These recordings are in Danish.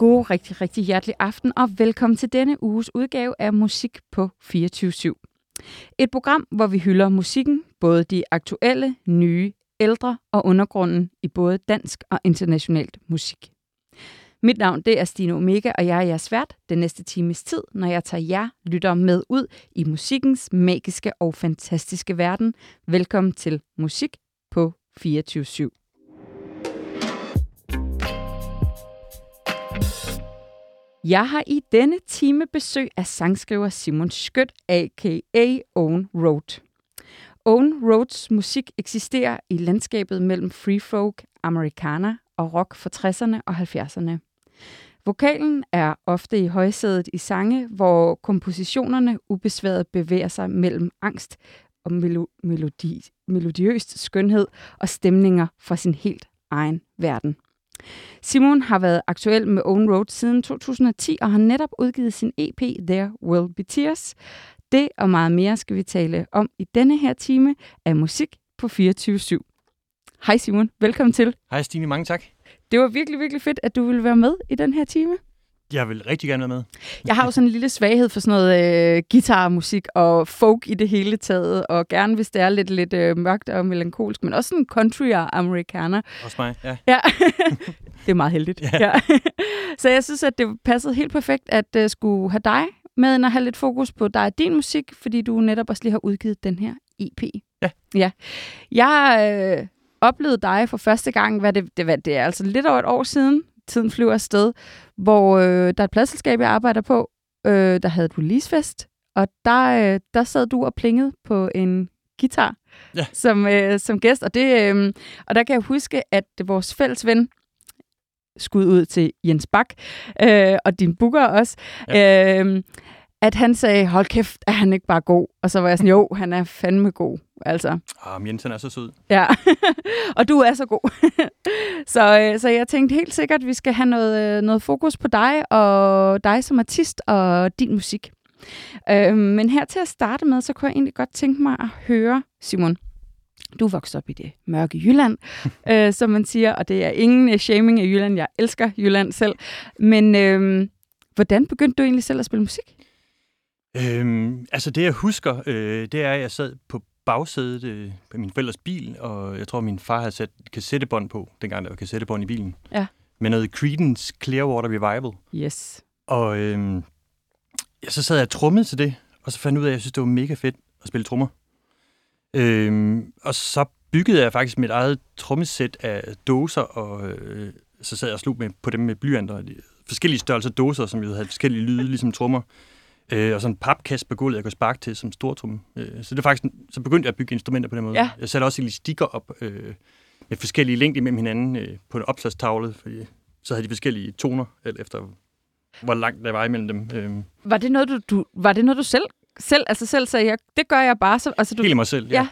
God, rigtig, rigtig hjertelig aften, og velkommen til denne uges udgave af Musik på 24-7. Et program, hvor vi hylder musikken, både de aktuelle, nye, ældre og undergrunden i både dansk og internationalt musik. Mit navn det er Stine Omega, og jeg er jeres vært den næste times tid, når jeg tager jer lytter med ud i musikkens magiske og fantastiske verden. Velkommen til Musik på 24 /7. Jeg har i denne time besøg af sangskriver Simon Skødt, a.k.a. Own Road. Own Roads musik eksisterer i landskabet mellem free folk, americana og rock fra 60'erne og 70'erne. Vokalen er ofte i højsædet i sange, hvor kompositionerne ubesværet bevæger sig mellem angst og melo- melodi, melodiøst skønhed og stemninger fra sin helt egen verden. Simon har været aktuel med Own Road siden 2010 og har netop udgivet sin EP There Will Be Tears. Det og meget mere skal vi tale om i denne her time af musik på 24-7. Hej Simon, velkommen til. Hej Stine, mange tak. Det var virkelig, virkelig fedt, at du ville være med i den her time. Jeg vil rigtig gerne være med. Jeg har jo sådan en lille svaghed for sådan noget øh, guitarmusik og folk i det hele taget, og gerne hvis det er lidt, lidt øh, mørkt og melankolsk, men også sådan country og amerikaner. Også mig, ja. Ja, det er meget heldigt. Ja. Ja. Så jeg synes, at det passede helt perfekt at uh, skulle have dig med ind og have lidt fokus på dig og din musik, fordi du netop også lige har udgivet den her EP. Ja. ja. Jeg øh, oplevede dig for første gang, hvad det, det, hvad det er, altså lidt over et år siden, tiden flyver afsted, hvor øh, der er et pladselskab, jeg arbejder på, øh, der havde et releasefest, og der, øh, der sad du og plingede på en guitar Ja. som, øh, som gæst, og, det, øh, og der kan jeg huske, at vores fælles ven, skud ud til Jens Bak, øh, og din booker også, ja. øh, at han sagde, hold kæft, er han ikke bare god? Og så var jeg sådan, jo, han er fandme god. Altså, Ah, Jensen er så sød. ja. og du er så god. så, øh, så jeg tænkte helt sikkert, at vi skal have noget, øh, noget fokus på dig, og dig som artist, og din musik. Øh, men her til at starte med, så kunne jeg egentlig godt tænke mig at høre, Simon, du vokset op i det mørke Jylland, øh, som man siger, og det er ingen øh, shaming af Jylland. Jeg elsker Jylland selv. Men øh, hvordan begyndte du egentlig selv at spille musik? Øhm, altså det jeg husker, øh, det er, at jeg sad på bagsædet øh, på min forældres bil, og jeg tror, min far havde sat kassettebånd på, dengang der var kassettebånd i bilen. Ja. Med noget Creedence Clearwater Revival. Yes. Og øhm, ja, så sad jeg og trummede til det, og så fandt jeg ud af, at jeg synes, det var mega fedt at spille trommer. Øhm, og så byggede jeg faktisk mit eget trommesæt af dåser, og øh, så sad jeg og slog med, på dem med blyanter. Forskellige størrelser dåser, som jo havde forskellige lyde, ligesom trommer. Øh, og sådan en papkasse på gulvet, jeg kunne sparke til som stortrumme. Øh, så det er faktisk, så begyndte jeg at bygge instrumenter på den måde. Ja. Jeg satte også elastikker op øh, med forskellige længder mellem hinanden øh, på en opslagstavle, fordi så havde de forskellige toner, alt efter hvor langt der var imellem dem. Øh, Var det noget, du, du, var det noget, du selv, selv, altså selv sagde, jeg, det gør jeg bare, så, altså du, Helt mig selv, ja. Ja.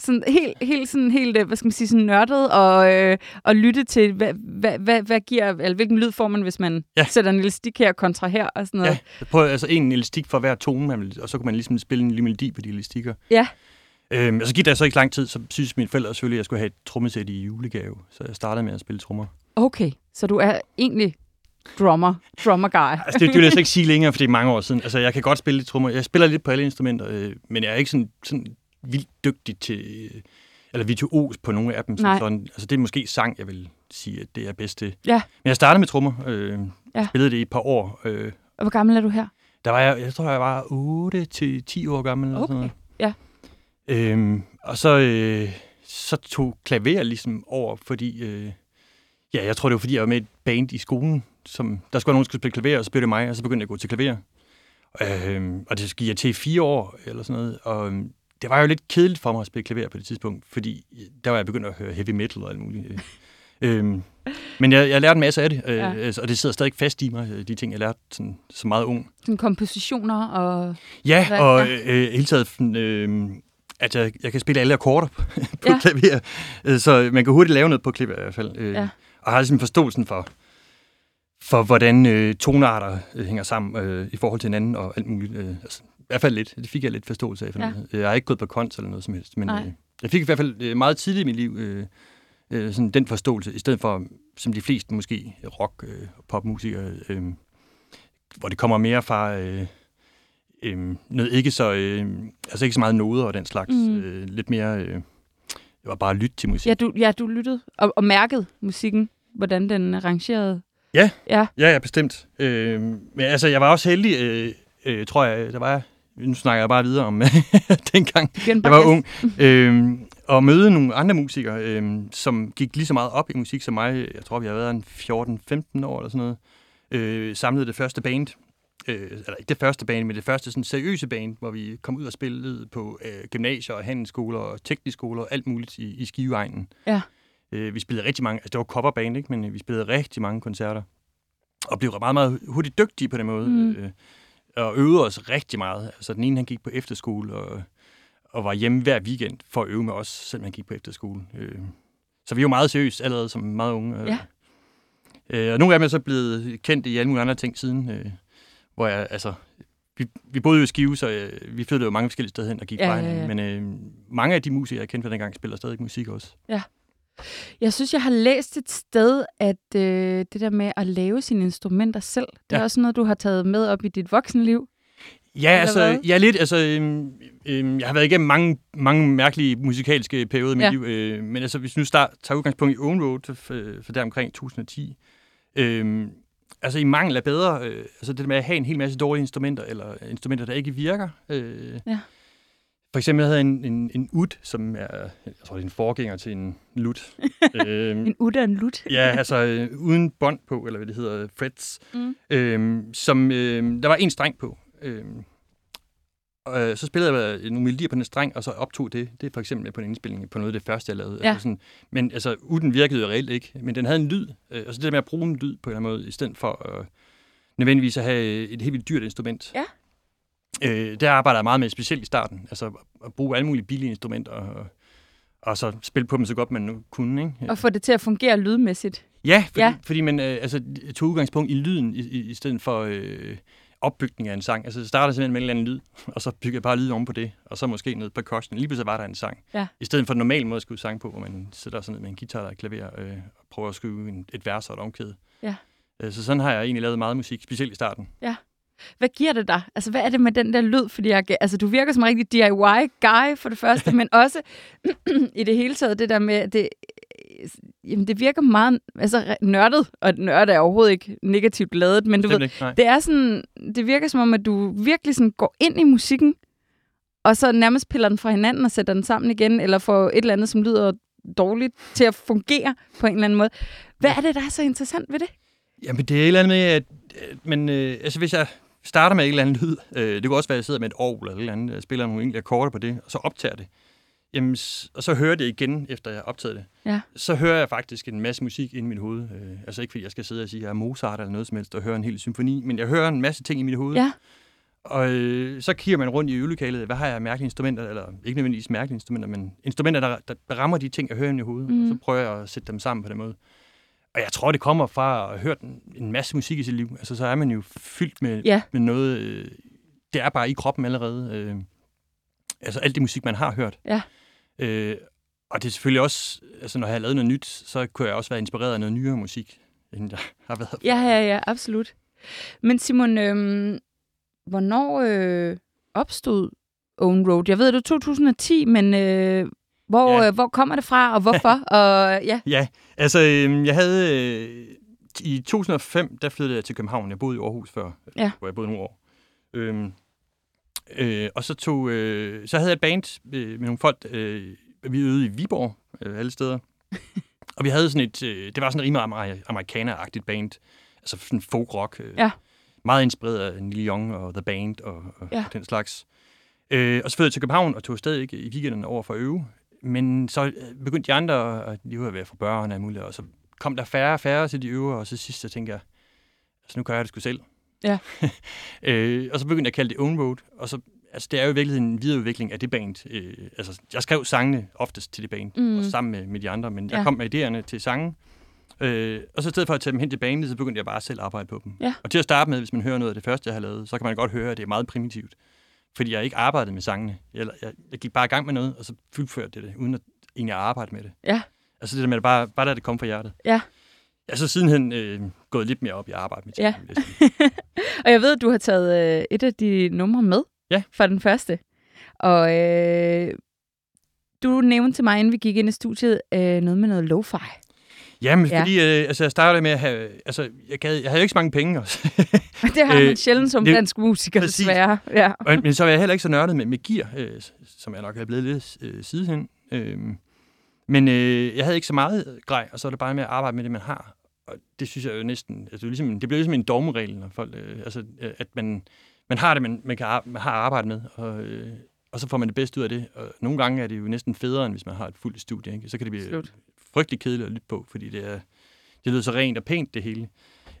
Sådan helt, helt, sådan, helt, øh, hvad skal man sige, sådan nørdet og, øh, og lytte til, hvad, hvad, hvad, hvad giver, eller hvilken lyd får man, hvis man Ja. sætter en lille stik her kontra her og sådan noget. Ja, prøver altså en elastik for hver tone, man vil, og så kunne man ligesom spille en lille melodi på de elastikker. Ja. Øhm, og så gik der så ikke lang tid, så synes mine forældre selvfølgelig, at jeg skulle have et trommesæt i julegave. Så jeg startede med at spille trommer. Okay, så du er egentlig drummer, drummer guy. Altså, det, det vil jeg så ikke sige længere, for det er mange år siden. Altså, jeg kan godt spille lidt trommer. Jeg spiller lidt på alle instrumenter, øh, men jeg er ikke sådan, sådan vildt dygtig til, øh, eller virtuos på nogle af dem. Som Nej. sådan. Altså, det er måske sang, jeg vil sige, at det er bedst til. Ja. Men jeg startede med trommer. Øh, Ja. Spillede det i et par år. Øh, Og hvor gammel er du her? Der var jeg, jeg tror, jeg var 8 til 10 år gammel. Eller sådan Okay, noget. ja. Øhm, og så, øh, så tog klaver ligesom over, fordi... Øh, ja, jeg tror, det var, fordi jeg var med i et band i skolen. Som, der skulle være nogen, der skulle spille klaver, og så blev det mig, og så begyndte jeg at gå til klaver. Øhm, og det gik jeg til i fire år, eller sådan noget. Og øhm, det var jo lidt kedeligt for mig at spille klaver på det tidspunkt, fordi der var jeg begyndt at høre heavy metal og alt muligt. øhm, men jeg, jeg lærte en masse af det, øh, Ja. ja. og det sidder stadig fast i mig, øh, de ting, jeg lærte sådan, så meget ung. Sådan kompositioner og... Ja, Hvad- og ja. øh, øh, hele taget, sådan, øh, at jeg, jeg kan spille alle akkorder på, Ja. klaver, Øh, så man kan hurtigt lave noget på klaver i hvert fald. Øh, Ja. Og har ligesom forståelsen for, for hvordan øh, tonarter øh, hænger sammen øh, i forhold til hinanden og alt muligt. Øh, altså, hvert fald lidt. Det fik jeg lidt forståelse af. Ja. Jeg har ikke gået på kons eller noget som helst, men Nej. øh, jeg fik i hvert fald øh, meget tidligt i mit liv øh, øh, sådan den forståelse, i stedet for som de fleste måske rock- øh, og popmusikere, øh, hvor det kommer mere fra øh, øh, noget ikke så, øh, altså ikke så meget noder og den slags, Mm. øh, lidt mere, øh, det var bare lytte til musik. Ja, du, ja, du lyttede og, og mærkede musikken, hvordan den arrangerede. Ja. Ja. Ja, ja, bestemt. Øh, men altså, jeg var også heldig, øh, øh, tror jeg, der var, nu snakker jeg bare videre om dengang, jeg var ung, øh, og møde nogle andre musikere, øh, som gik lige så meget op i musik som mig. Jeg tror, vi har været en 14-15 år eller sådan noget. Øh, samlede det første band, øh, eller ikke det første band, men det første sådan seriøse band, hvor vi kom ud og spillede på øh, gymnasier og handelsskoler og tekniske skoler og alt muligt i, i Skiveegnen. Ja. Øh, vi spillede rigtig mange, altså det var coverband, ikke? men øh, vi spillede rigtig mange koncerter. Og blev meget, meget hurtigt dygtige på den måde. Mm. Øh, og øvede os rigtig meget. Altså den ene, han gik på efterskole og, og var hjemme hver weekend for at øve med os, selvom han gik på efterskole. Øh, så vi var meget seriøse allerede som meget unge. Ja. Øh, og nogle af dem er så blevet kendt i alle mulige andre ting siden, øh, hvor jeg, altså, vi, vi boede jo i Skive, så øh, vi flyttede jo mange forskellige steder hen og gik Ja, fra ja, ja. Men øh, mange af de musikere, jeg kendte fra dengang, spiller stadig musik også. Jeg synes, jeg har læst et sted, at øh, det der med at lave sine instrumenter selv, det er Ja. også noget, du har taget med op i dit voksenliv. Ja, Eller altså, hvad? ja, lidt. Altså, øhm, øhm, jeg har været igennem mange, mange mærkelige musikalske perioder i mit Ja. liv. Øh, men altså, hvis vi nu start, tager udgangspunkt i Own Road for, der omkring 2010. Øhm, altså, i mangel af bedre, øh, altså det med at have en hel masse dårlige instrumenter, eller instrumenter, der ikke virker. Øh, Ja. For eksempel, jeg havde en, en, en ud, som er, jeg tror, det er en forgænger til en lut. øhm, En ut og en lut. Ja, altså øh, uden bånd på, eller hvad det hedder, frets, Mm. øhm, som øh, der var en streng på. Øhm, og øh, så spillede jeg nogle melodier på den streng, og så optog det. Det er for eksempel på en indspilning på noget af det første, jeg lavede. Ja. Altså sådan, men altså, uden virkede jo reelt ikke, men den havde en lyd. Øh, og så det der med at bruge en lyd på en eller anden måde, i stedet for øh, nødvendigvis at have et helt vildt dyrt instrument. Ja. Øh, der arbejder jeg meget med, specielt i starten. Altså at bruge alle mulige billige instrumenter, og, og så spille på dem så godt man nu kunne. Ikke? Og få det til at fungere lydmæssigt. Ja, fordi, Ja. ja. fordi man øh, altså, tog udgangspunkt i lyden, i, i, i stedet for øh, opbygning af en sang. Altså, det starter simpelthen med en eller anden lyd, og så bygger jeg bare lyd oven på det, og så måske noget percussion. Lige pludselig var der en sang. Ja. I stedet for den normale måde at skrive sang på, hvor man sætter sig ned med en guitar og et klaver, øh, og prøver at skrive en, et vers og et omkæde. Ja. Øh, så sådan har jeg egentlig lavet meget musik, specielt i starten. Hvad giver det dig? Altså, hvad er det med den der lyd? Fordi jeg, altså, du virker som en rigtig DIY-guy for det første, men også i det hele taget det der med, det, jamen, det virker meget altså, nørdet, og nørdet er overhovedet ikke negativt lavet, men du ved, ikke? Nej. det er sådan, det virker som om, at du virkelig sådan går ind i musikken, og så nærmest piller den fra hinanden og sætter den sammen igen, eller får et eller andet, som lyder dårligt, til at fungere på en eller anden måde. Hvad er det, der er så interessant ved det? Jamen, det er et eller andet med, at at- men, øh, altså, hvis jeg starter med et eller andet lyd, øh, det kunne også være, at jeg sidder med et orgel eller et eller andet, jeg spiller nogle enkelte akkorder på det, og så optager det. Jamen, og så hører det igen, efter jeg har optaget det. Ja. Så hører jeg faktisk en masse musik inde i mit hoved. Øh, altså ikke fordi jeg skal sidde og sige, at jeg er Mozart eller noget som helst, og høre en hel symfoni, men jeg hører en masse ting i mit hoved. Ja. Og øh, så kigger man rundt i øvelokalet, hvad har jeg mærkelige instrumenter, eller ikke nødvendigvis mærkelige instrumenter, men instrumenter, der, der rammer de ting, jeg hører inde i hovedet, Mm. og så prøver jeg at sætte dem sammen på den måde. Og jeg tror, det kommer fra at have hørt en, masse musik i sit liv. Altså, så er man jo fyldt med, Ja. med noget... Øh, det er bare i kroppen allerede. Øh, altså, alt det musik, man har hørt. Ja. Øh, og det er selvfølgelig også... Altså, når jeg har lavet noget nyt, så kunne jeg også være inspireret af noget nyere musik, end jeg har været. Ja, ja, ja, absolut. Men Simon, øhm, hvornår øh, opstod Own Road? Jeg ved, det er 2010, men øh, hvor, Ja. øh, hvor kommer det fra, og hvorfor? og ja, Ja, altså, øh, jeg havde... Øh, I 2005, der flyttede jeg til København. Jeg boede i Aarhus før, Ja. hvor jeg boede nogle år. Øhm, øh, og så, tog, øh, så havde jeg et band øh, med nogle folk. Øh, vi øvede i Viborg, øh, alle steder. og vi havde sådan et... Øh, det var sådan et rimelig amer- amerikaner-agtigt band. Altså sådan folk-rock. Øh, Ja. Meget inspireret af Neil Young og The Band og, og Ja. den slags. Øh, og så flyttede jeg til København og tog stadig i weekenden over for at øve. Men så øh, begyndte de andre, at de var ved at få børn og muligt, og så kom der færre og færre til de øver, og så sidst så tænkte jeg, altså nu gør jeg det sgu selv. Ja. øh, og så begyndte jeg at kalde det Own Road, og så, altså det er jo i virkeligheden en videreudvikling af det band. Øh, altså jeg skrev sangene oftest til det band, Mm. og sammen med, med de andre, men jeg Ja. kom med idéerne til sangen. Øh, og så i stedet for at tage dem hen til bandet, så begyndte jeg bare selv at arbejde på dem. Ja. Og til at starte med, hvis man hører noget af det første, jeg har lavet, så kan man godt høre, at det er meget primitivt. Fordi jeg ikke arbejdede med sangene. Jeg, jeg, jeg gik bare i gang med noget, og så fuldførte det det, uden at egentlig arbejde med det. Ja. Altså det der med, at bare, bare da det kom fra hjertet. Ja. Ja, så sidenhen øh, gået lidt mere op i arbejde med Ja. jeg sige. Og jeg ved, at du har taget øh, et af de numre med Ja. fra den første. Og øh, du nævnte til mig, inden vi gik ind i studiet, øh, noget med noget lo-fi. Jamen, Ja. fordi øh, altså, jeg startede med at have... Altså, jeg, gad, jeg havde jo ikke så mange penge også. Det har man Øh, sjældent som det- dansk musiker, præcis. desværre. Ja. Og- Men så var jeg heller ikke så nørdet med, med gear, øh, som jeg nok er blevet lidt øh, sidehen. Øh, men øh, jeg havde ikke så meget grej, og så er det bare med at arbejde med det, man har. Og det synes jeg jo næsten... Altså, det, er ligesom, det bliver ligesom en dogmeregel, når folk... Øh, altså, øh, at man, man har det, man, man, kan, man har arbejdet med, og, øh, og så får man det bedste ud af det. Og nogle gange er det jo næsten federe, end hvis man har et fuldt studie. Ikke? Så kan det blive Absolut. Frygtelig kedeligt at lytte på, fordi det, er, det lyder så rent og pænt, det hele.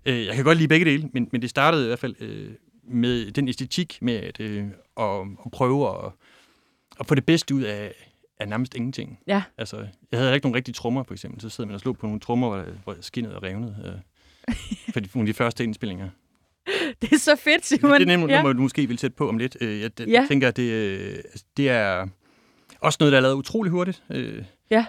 Øh, jeg kan godt lide begge dele, men, men det startede i hvert fald øh, med den æstetik med at, øh, at, at prøve at, at få det bedste ud af, af nærmest ingenting. Ja. Altså, jeg havde ikke nogen rigtige trommer, for eksempel. Så sidder man og slog på nogle trommer, hvor, hvor skinnet og revnet. Øh, for de, nogle af de første indspillinger. Det er så fedt, Simon. det er nemlig ja. du måske vil sætte på om lidt. Øh, jeg, Ja. tænker, det, øh, altså, det er også noget, der er lavet utrolig hurtigt. Øh, Ja.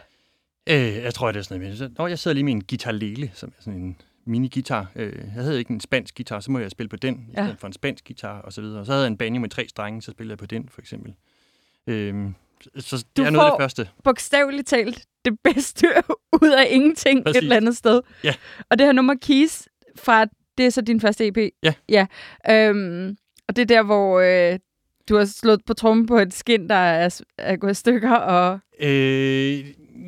Øh, jeg tror, det er sådan noget Nå, jeg sidder lige med en guitar lele, som er sådan en mini-guitar. Øh, jeg havde ikke en spansk guitar, så må jeg spille på den, i Ja. stedet for en spansk guitar, og så videre. Og så havde jeg en banjo med tre strenge, så spillede jeg på den, for eksempel. Øh, så det Du er noget af det første. Bogstaveligt talt det bedste ud af ingenting Præcis. et eller andet sted. Ja. Og det her nummer Keys fra, det er så din første EP? Ja. Ja. Øhm, og det er der, hvor øh, du har slået på trummen på et skin, der er, er gået i stykker, og Øh,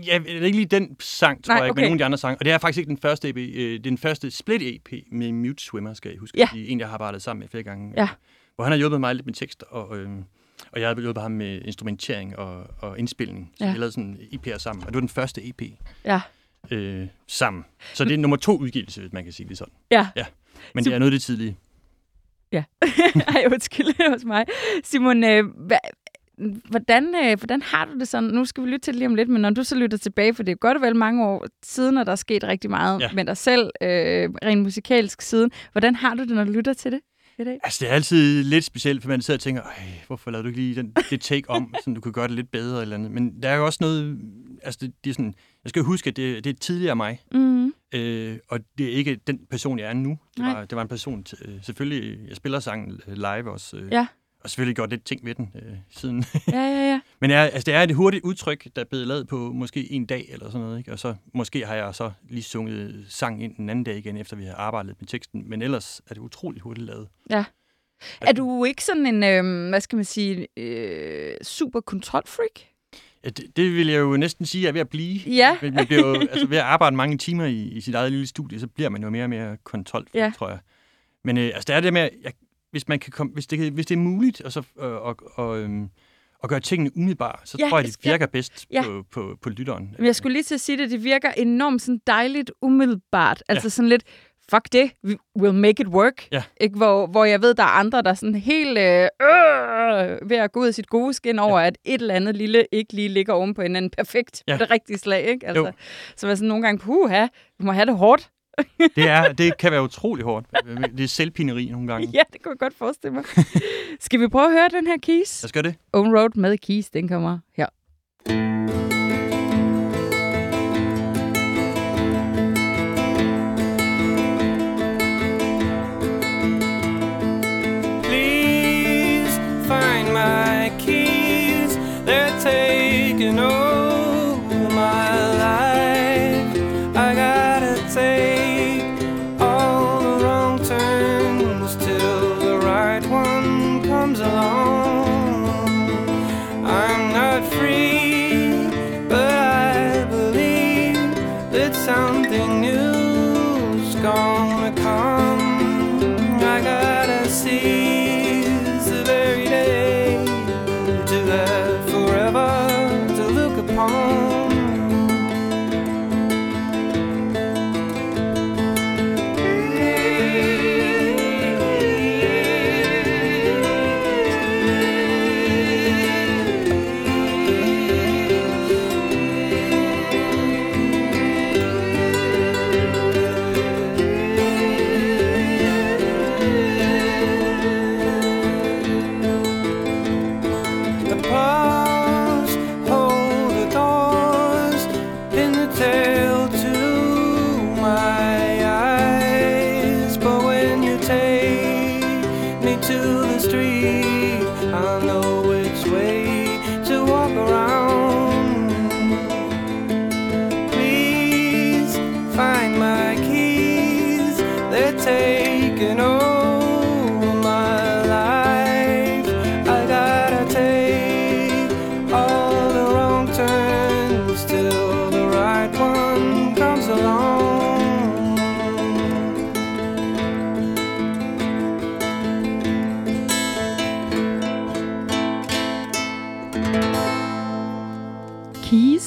ja, det er ikke lige den sang, tror Nej, jeg okay. men nogle af de andre sange. Og det er faktisk ikke den første EP. Øh, det er den første split-EP med Mute Swimmer, skal jeg huske. Ja. Det er en, jeg har arbejdet sammen med flere gange. Ja. Hvor han har hjulpet mig lidt med tekst, og, øh, og jeg har hjulpet ham med instrumentering og, og indspilning. Så Ja. vi lavede sådan EP'er sammen. Og det var den første EP ja. øh, sammen. Så det er nummer to udgivelse, hvis man kan sige det sådan. Ja. Ja. Men det er noget af det tidlige. Ej, undskyld hos mig. Simon, øh, hva, hvordan, øh, hvordan har du det sådan? Nu skal vi lytte til det lige om lidt, men når du så lytter tilbage, for det er godt og vel mange år siden, og der er sket rigtig meget Ja. med dig selv, øh, rent musikalsk siden. Hvordan har du det, når du lytter til det i dag? Altså, det er altid lidt specielt, for man sidder og tænker, hvorfor lavede du ikke lige den, det take om, så du kunne gøre det lidt bedre eller andet. Men der er jo også noget, altså det, det er sådan, jeg skal huske, at det, det er tidligere mig, Mm. øh, og det er ikke den person, jeg er nu. Det Nej. var, det var en person, øh, selvfølgelig, jeg spiller sangen øh, live også, øh, Ja. Og selvfølgelig gjort lidt ting ved den øh, siden. Ja, ja, ja. Men jeg, altså, det er et hurtigt udtryk, der er blevet lavet på måske en dag eller sådan noget, ikke? og så måske har jeg så lige sunget sang ind den anden dag igen, efter vi har arbejdet med teksten, men ellers er det utroligt hurtigt lavet. Ja. Er du ikke sådan en, øh, hvad skal man sige, øh, super kontrolfreak? Ja, det, det vil jeg jo næsten sige, at jeg er ved at blive. Ja. Men man bliver jo, altså ved at arbejde mange timer i, i sit eget lille studie, så bliver man jo mere og mere kontrol, Ja. tror jeg. Men øh, altså, det er det med, at jeg, hvis, man kan komme, hvis, det, hvis det er muligt og så, øh, og, og, øhm, at gøre tingene umiddelbart, så Ja, tror jeg, det virker bedst Ja. på, på, på lytteren. Men jeg skulle lige til at sige det, det virker enormt sådan dejligt umiddelbart. Altså sådan lidt, fuck det, we- we'll make it work. Ja. Ikke? Hvor, hvor jeg ved, der er andre, der er sådan helt øh, øh, ved at gå ud af sit gode skin over, at et eller andet lille ikke lige ligger oven på hinanden perfekt Ja. på det rigtige slag. Ikke? Altså, Jo. så var sådan nogle gange, puha, vi må have det hårdt. Det, er, det kan være utrolig hårdt. Det er selvpineri nogle gange. Ja, det kunne jeg godt forestille mig. Skal vi prøve at høre den her Keys? Jeg skal det. Own Road med Keys, den kommer her.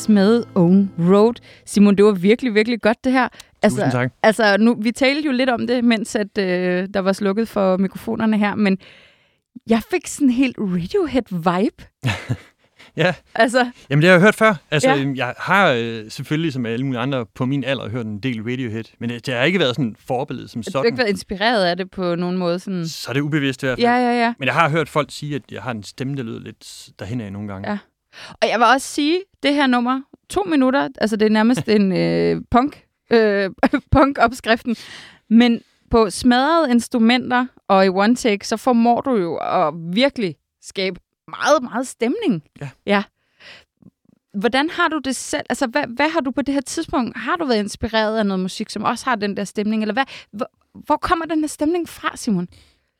Med Own Road. Simon, det var virkelig, virkelig godt det her. Tusind Altså, tak. altså nu, vi talte jo lidt om det, mens at, øh, der var slukket for mikrofonerne her, men jeg fik sådan en helt Radiohead-vibe. Ja, Altså, jamen det har jeg hørt før. Altså, Ja. jeg har øh, selvfølgelig, som alle mulige andre på min alder, hørt en del Radiohead, men det, det har ikke været sådan et forbillede som du har sådan. ikke været inspireret af det på nogen måde. Sådan. Så er det ubevidst i hvert fald. Ja, ja, ja. Men jeg har hørt folk sige, at jeg har en stemme, der lyder lidt derhen af nogle gange. Ja. Og jeg vil også sige, det her nummer, to minutter, altså det er nærmest en øh, punk, øh, punk-opskriften, men på smadrede instrumenter og i one take, så formår du jo at virkelig skabe meget, meget stemning. Ja. ja. Hvordan har du det selv? Altså, hvad, hvad har du på det her tidspunkt? Har du været inspireret af noget musik, som også har den der stemning? Eller hvad, hvor, hvor kommer den her stemning fra, Simon?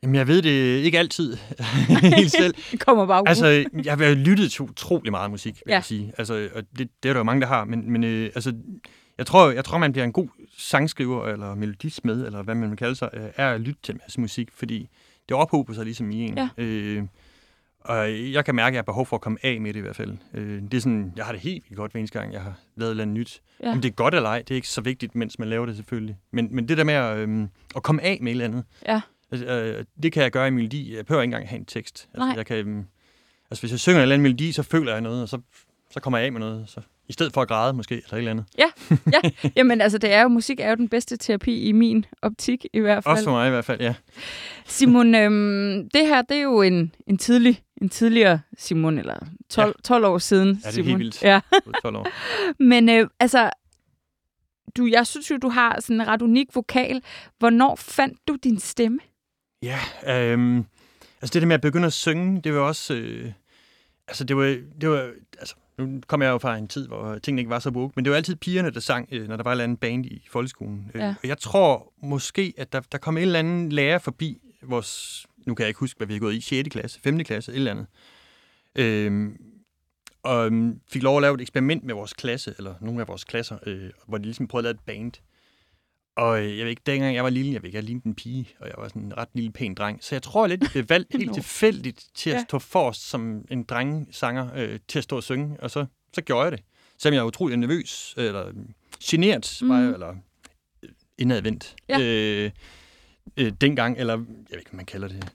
Jamen, jeg ved det ikke altid helt selv. Det kommer bare ud. Altså, jeg har lyttet til utrolig meget musik, vil Ja. jeg sige. Altså, og det, det er der jo mange, der har. Men, men øh, altså, jeg tror, jeg tror, man bliver en god sangskriver, eller melodismed, eller hvad man vil kalde sig, øh, er at lytte til en masse musik, fordi det ophober sig ligesom i en. Ja. Øh, og jeg kan mærke, at jeg har behov for at komme af med det i hvert fald. Øh, det er sådan, jeg har det helt vildt godt hver eneste gang, jeg har lavet et eller andet nyt. Ja. Om det er godt eller ej, det er ikke så vigtigt, mens man laver det selvfølgelig. Men, men det der med at, øh, at komme af med et eller andet, Ja. Altså, øh, det kan jeg gøre i melodi. Jeg behøver ikke engang have en tekst. Altså, Nej. jeg kan, øh, altså, hvis jeg synger en eller anden melodi, så føler jeg noget, og så, så kommer jeg af med noget. Så, I stedet for at græde måske, eller et eller andet. Jamen altså, det er jo, musik er jo den bedste terapi i min optik i hvert fald. Også for mig i hvert fald, ja. Simon, øhm, det her, det er jo en, en, tidlig, en tidligere Simon, eller 12, 12 år siden Ja, det er Simon. helt vildt. Ja. 12 år. Men øh, altså, du, jeg synes jo, du har sådan en ret unik vokal. Hvornår fandt du din stemme? Ja, øhm, altså det der med at begynde at synge, det var også... Øh, altså det var, det var... Altså, nu kommer jeg jo fra en tid, hvor tingene ikke var så woke, men det var altid pigerne, der sang, øh, når der var et eller andet band i folkeskolen. Øh, Ja. Og jeg tror måske, at der, der kom en eller anden lærer forbi vores... Nu kan jeg ikke huske, hvad vi har gået i. 6. klasse, 5. klasse, et eller andet. Øhm, og øhm, fik lov at lave et eksperiment med vores klasse, eller nogle af vores klasser, øh, hvor de ligesom prøvede at lave et band. Og øh, jeg ved ikke, dengang jeg var lille, jeg ved ikke, jeg lignede en pige, og jeg var sådan en ret lille, pæn dreng. Så jeg tror lidt, jeg blev valgt helt tilfældigt til at Ja. stå forrest som en drengesanger øh, til at stå og synge, og så, så gjorde jeg det. Selvom jeg var utrolig nervøs, eller øh, genert, var jeg, Mhm. eller øh, indadvendt. Ja. Øh, øh, dengang, eller jeg ved ikke, hvad man kalder det.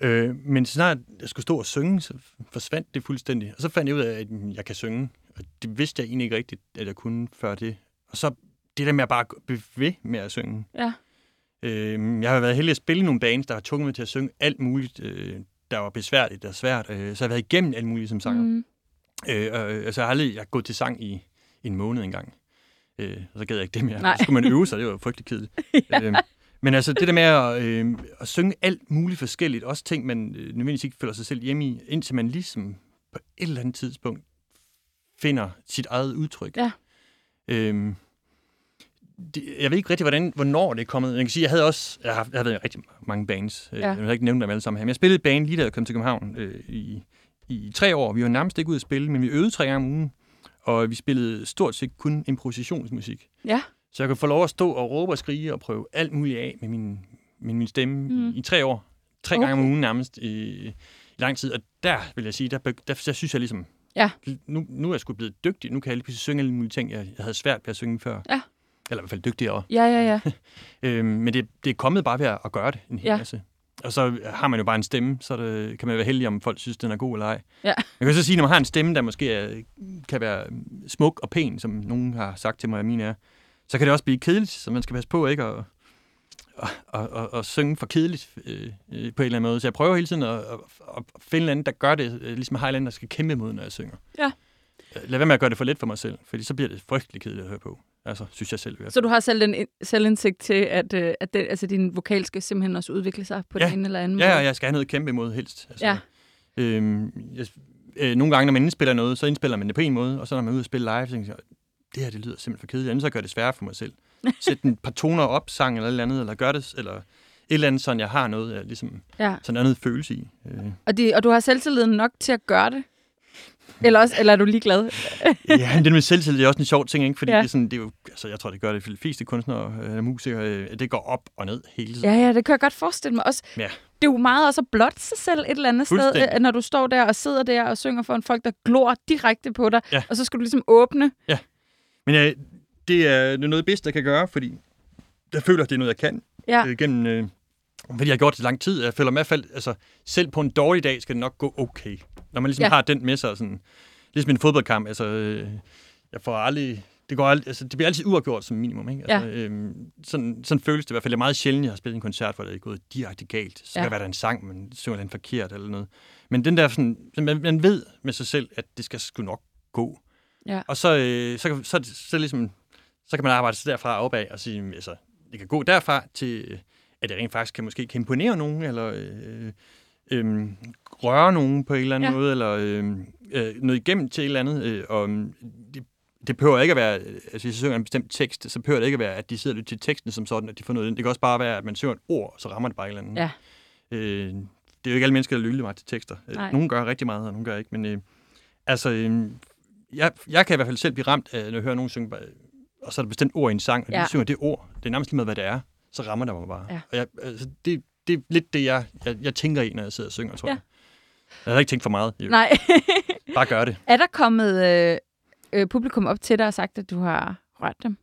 Øh, men så snart jeg skulle stå og synge, så forsvandt det fuldstændig. Og så fandt jeg ud af, at jeg kan synge. Og det vidste jeg egentlig ikke rigtigt, at jeg kunne før det. Og så det der med at bare blive ved med at synge. Ja. Øh, jeg har været heldig at spille nogle bands, der har tvunget mig til at synge alt muligt, øh, der var besværligt og svært. Øh, så jeg har været igennem alt muligt som sanger. Mm. Øh, og, altså, jeg har aldrig jeg har gået til sang i en måned engang. Øh, og så gad jeg ikke det mere. Nej. Så skulle man øve sig, det var jo frygtelig kedeligt. ja. øh, men altså det der med at, øh, at synge alt muligt forskelligt, også ting, man øh, nødvendigvis ikke føler sig selv hjemme i, indtil man ligesom på et eller andet tidspunkt finder sit eget udtryk. Ja. Øhm, det, jeg ved ikke rigtig, hvordan, hvornår det er kommet. Jeg kan sige, jeg havde også, jeg har, jeg har været i rigtig mange bands. Ja. Ja. Jeg vil ikke nævne dem alle sammen her. Men jeg spillede band lige da jeg kom til København øh, i, i tre år. Vi var nærmest ikke ude at spille, men vi øvede tre gange om ugen. Og vi spillede stort set kun improvisationsmusik. Ja. Så jeg kunne få lov at stå og råbe og skrige og prøve alt muligt af med min, med min stemme Mm. mm. i tre år. Tre okay. gange om ugen nærmest i, i lang tid. Og der vil jeg sige, der, der, der, der synes jeg ligesom, Ja. nu, nu er jeg sgu blevet dygtig. Nu kan jeg lige pludselig synge alle mulige ting, jeg, jeg havde svært ved at synge før. Ja. Eller i hvert fald dygtigere. Ja, ja, ja. Øhm, men det, det er kommet bare ved at, at gøre det en hel Ja. masse. Og så har man jo bare en stemme, så det, kan man være heldig, om folk synes, den er god eller ej. Ja. Jeg kan så sige, når man har en stemme, der måske er, kan være smuk og pæn, som nogen har sagt til mig, at min er, så kan det også blive kedeligt, så man skal passe på ikke at, at, at, at, at synge for kedeligt øh, øh, på en eller anden måde. Så jeg prøver hele tiden at, at, at finde en der gør det, øh, ligesom anden, der skal kæmpe mod, når jeg synger. Ja. Øh, Lad være med at gøre det for let for mig selv, fordi så bliver det frygtelig kedeligt at høre på. Altså, synes jeg selv. fald. Så du har selv den ind- selvindsigt til, at, øh, at det, altså, din vokal skal simpelthen også udvikle sig på Ja. den ene eller anden Ja, måde? og jeg skal have noget kæmpe imod helst. Altså, Ja. Øhm, jeg, øh, nogle gange, når man indspiller noget, så indspiller man det på en måde, og så når man er ude og spille live, så tænker jeg, det her det lyder simpelthen for kedeligt, andet så gør det sværere for mig selv. Sæt en par toner op, sang eller et eller andet, eller gør det, eller et eller andet, sådan jeg har noget, jeg ligesom, ja. sådan andet følelse i. Øh, Og, de, og du har selvtilliden nok til at gøre det? Eller, også, eller er du ligeglad? ja, men det med selvtillid er også en sjov ting, ikke? fordi Ja. ja. det er sådan, det er jo, altså, jeg tror, det gør det for de fleste kunstnere og øh, musikere, øh, det går op og ned hele tiden. Ja, ja, det kan jeg godt forestille mig også. Ja. det er jo meget også at blotte sig selv et eller andet sted, øh, når du står der og sidder der og synger for en folk, der glor direkte på dig, Ja. og så skal du ligesom åbne. Men ja, det er det er noget bedst, jeg kan gøre, fordi jeg føler, det er noget, jeg kan. Ja. øh, gennem, øh, fordi jeg har gjort det i lang tid. Jeg føler i hvert fald, altså, selv på en dårlig dag skal det nok gå okay. Når man ligesom Ja. ja. har den med sig, sådan, ligesom en fodboldkamp, altså, øh, jeg får aldrig, det, går aldrig, altså, det bliver altid uafgjort som minimum. Ikke? Altså, øh, sådan, sådan føles det i hvert fald. Det er meget sjældent, jeg har spillet en koncert, hvor det er gået direkte galt. Så Ja. ja. kan være, der er en sang, man synger den forkert eller noget. Men den der, sådan, man, man ved med sig selv, at det skal sgu nok gå. Ja. Og så, øh, så, så, så, så, ligesom, så kan man arbejde sig derfra opad og sige, altså, det kan gå derfra til, at det rent faktisk kan måske kan imponere nogen, eller øh, øh, røre nogen på en eller anden Ja. måde, eller øh, øh, noget igennem til et eller andet. Øh, og øh, det, det behøver ikke at være, øh, altså hvis jeg synger en bestemt tekst, så behøver det ikke at være, at de sidder lytter til teksten som sådan, at de får noget ind. Det kan også bare være, at man synger et ord, og så rammer det bare et eller andet. Ja. Øh, det er jo ikke alle mennesker, der lytter meget til tekster. Øh, Nej. Nogle gør rigtig meget, og nogle gør ikke. Men øh, altså, øh, jeg, jeg kan i hvert fald selv blive ramt af, når jeg hører nogen synge, og så er der bestemt ord i en sang, og Ja. de synger det ord. Det er nærmest lige med, hvad det er. Så rammer det mig bare. Ja. Og jeg, altså, det, det er lidt det, jeg, jeg, jeg tænker i, når jeg sidder og synger, tror Ja. jeg. Jeg har ikke tænkt for meget. Jo. Nej. Bare gør det. er der kommet øh, øh, publikum op til dig og sagt, at du har rørt dem?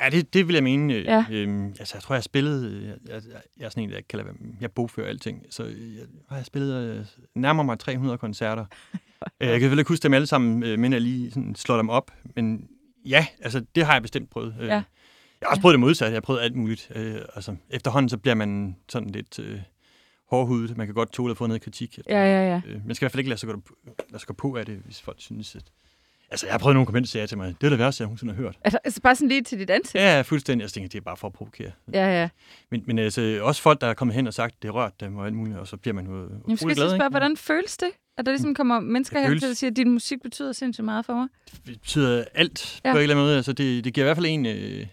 Ja, det, det vil jeg mene. Øh, Ja. øhm, altså, jeg tror, jeg har spillet... øh, Jeg, jeg, jeg er sådan en, der være... Jeg bogfører alting. Så jeg, jeg har spillet øh, nærmere mig 300 koncerter. Jeg kan selvfølgelig ikke huske dem alle sammen, øh, men jeg lige sådan slår dem op. Men ja, altså, det har jeg bestemt prøvet. Øh, Ja. Jeg har også prøvet det modsatte. Jeg har prøvet alt muligt. Øh, altså, efterhånden så bliver man sådan lidt øh, hårdhudet. Man kan godt tåle at få noget kritik. Ja, ja, ja. Øh, man skal i hvert fald ikke lade sig, gå, lade sig gå på af det, hvis folk synes, at... Altså, jeg har prøvet nogle kommentarer til mig. Det er det værste, jeg nogensinde har hørt. Altså, altså bare sådan lige til dit ansigt? Ja, fuldstændig. Jeg tænker, det er bare for at provokere. Ja, ja. Men, men altså, også folk, der er kommet hen og sagt, det er rørt dem og alt muligt, og så bliver man jo Jamen, skal jeg glad, så spørge, ikke? hvordan føles det? At der ligesom kommer mennesker Det hen til at sige, at din musik betyder sindssygt meget for mig? Det betyder alt ja. på en eller anden måde. Altså, det, det giver i hvert fald en... Øh,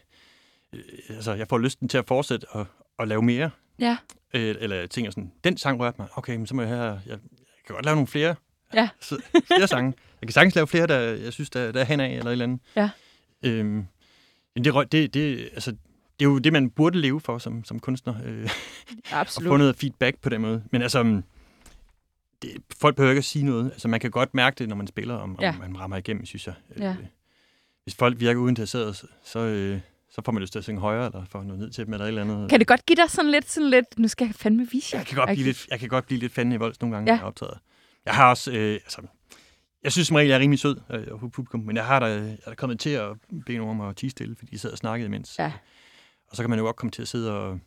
øh, altså, jeg får lysten til at fortsætte og, og lave mere. Ja. Øh, eller jeg tænker sådan, den sang rørte mig. Okay, men så må jeg have... Jeg, jeg kan godt lave nogle flere. Ja. Så, flere sange. Jeg kan sagtens lave flere, der jeg synes, der, der er hen af, eller et eller andet. Ja. Øhm, men det, det, det, altså, det er jo det, man burde leve for som, som kunstner. Øh, og Absolut. få noget feedback på den måde. Men altså, mm, det, folk behøver ikke at sige noget. Altså, man kan godt mærke det, når man spiller, om, Ja. om man rammer igennem, synes jeg. Ja. Øh, hvis folk virker uinteresserede, så, så, øh, så får man lyst til at synge højere, eller få noget ned til dem, eller et eller andet. Kan det godt give dig sådan lidt, sådan lidt, nu skal jeg fandme vise jer? jeg, kan godt blive lidt, jeg kan godt blive lidt fanden i volds nogle gange, Ja. når jeg optræder. Jeg har også, øh, altså, jeg synes som regel, jeg er rimelig sød øh, publikum, men jeg har da, jeg er da kommet til at bede nogen om at tige stille, fordi de sad og snakkede imens. Ja. Og så kan man jo godt komme til at sidde og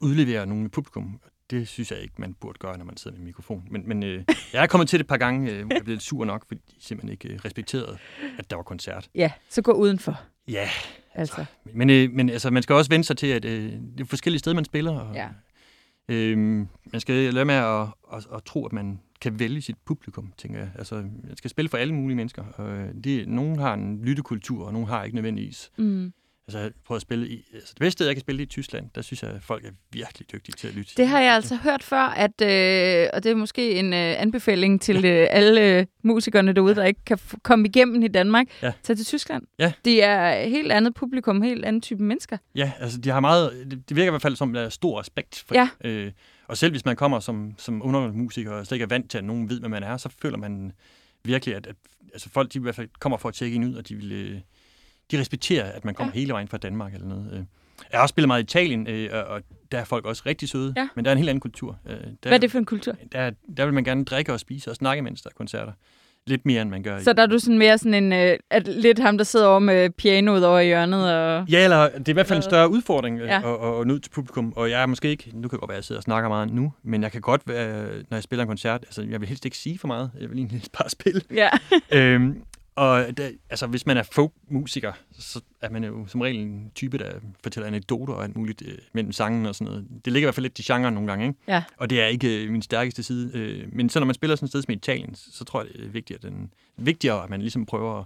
udlevere nogle i publikum. Det synes jeg ikke, man burde gøre, når man sidder med en mikrofon. Men, men øh, jeg er kommet til det et par gange, øh, jeg blev lidt sur nok, fordi de simpelthen ikke øh, respekterede, at der var koncert. Ja, så gå udenfor. Ja, Altså. men, øh, men altså, man skal også vende sig til, at øh, det er forskellige steder, man spiller. Og, Ja. øh, man skal lade med at, at, at, at tro, at man kan vælge sit publikum, tænker jeg. Altså, man skal spille for alle mulige mennesker. Og øh, det, nogen har en lyttekultur, og nogen har ikke nødvendigvis. Mm. Altså, jeg prøver at spille i... Altså, det bedste sted, jeg kan spille i Tyskland. Der synes jeg, at folk er virkelig dygtige til at lytte. Det har jeg altså hørt før, at, øh, og det er måske en øh, anbefaling til øh, alle øh, musikerne derude, der ikke kan komme igennem i Danmark. Ja. Tag til Tyskland. Ja. Det er helt andet publikum, helt anden type mennesker. Ja, altså, de har meget... Det, det virker i hvert fald som, der er stor respekt for Ja. øh, Og selv hvis man kommer som, som undermusiker og slet ikke er vant til, at nogen ved, hvad man er, så føler man virkelig, at, at altså, folk de i hvert fald kommer for at tjekke en ud, og de vil... Øh, de respekterer, at man kommer Ja. hele vejen fra Danmark eller noget. Øh, Jeg har også spillet meget i Italien, øh, og, og der er folk også rigtig søde, Ja. men der er en helt anden kultur. Øh, der, Hvad er det for en kultur? Der, der vil man gerne drikke og spise og snakke, mens der er koncerter. Lidt mere, end man gør Så der er du sådan mere sådan en, øh, at lidt ham, der sidder over med pianoet over i hjørnet. Og... Ja, eller det er i hvert fald en større udfordring Ja. at, at nå ud til publikum. Og jeg er måske ikke, nu kan det godt være, at jeg sidder og snakker meget nu, men jeg kan godt være, når jeg spiller en koncert, altså jeg vil helst ikke sige for meget, jeg vil egentlig bare spille. Ja. øhm, og det, altså, hvis man er folkmusiker, så er man jo som regel en type, der fortæller anekdoter og alt muligt øh, mellem sangen og sådan noget. Det ligger i hvert fald lidt i genren nogle gange, ikke? Ja. Og det er ikke øh, min stærkeste side. Øh, men så når man spiller sådan et sted som Italien, så tror jeg, det er vigtigt, at den, vigtigere, at man ligesom prøver at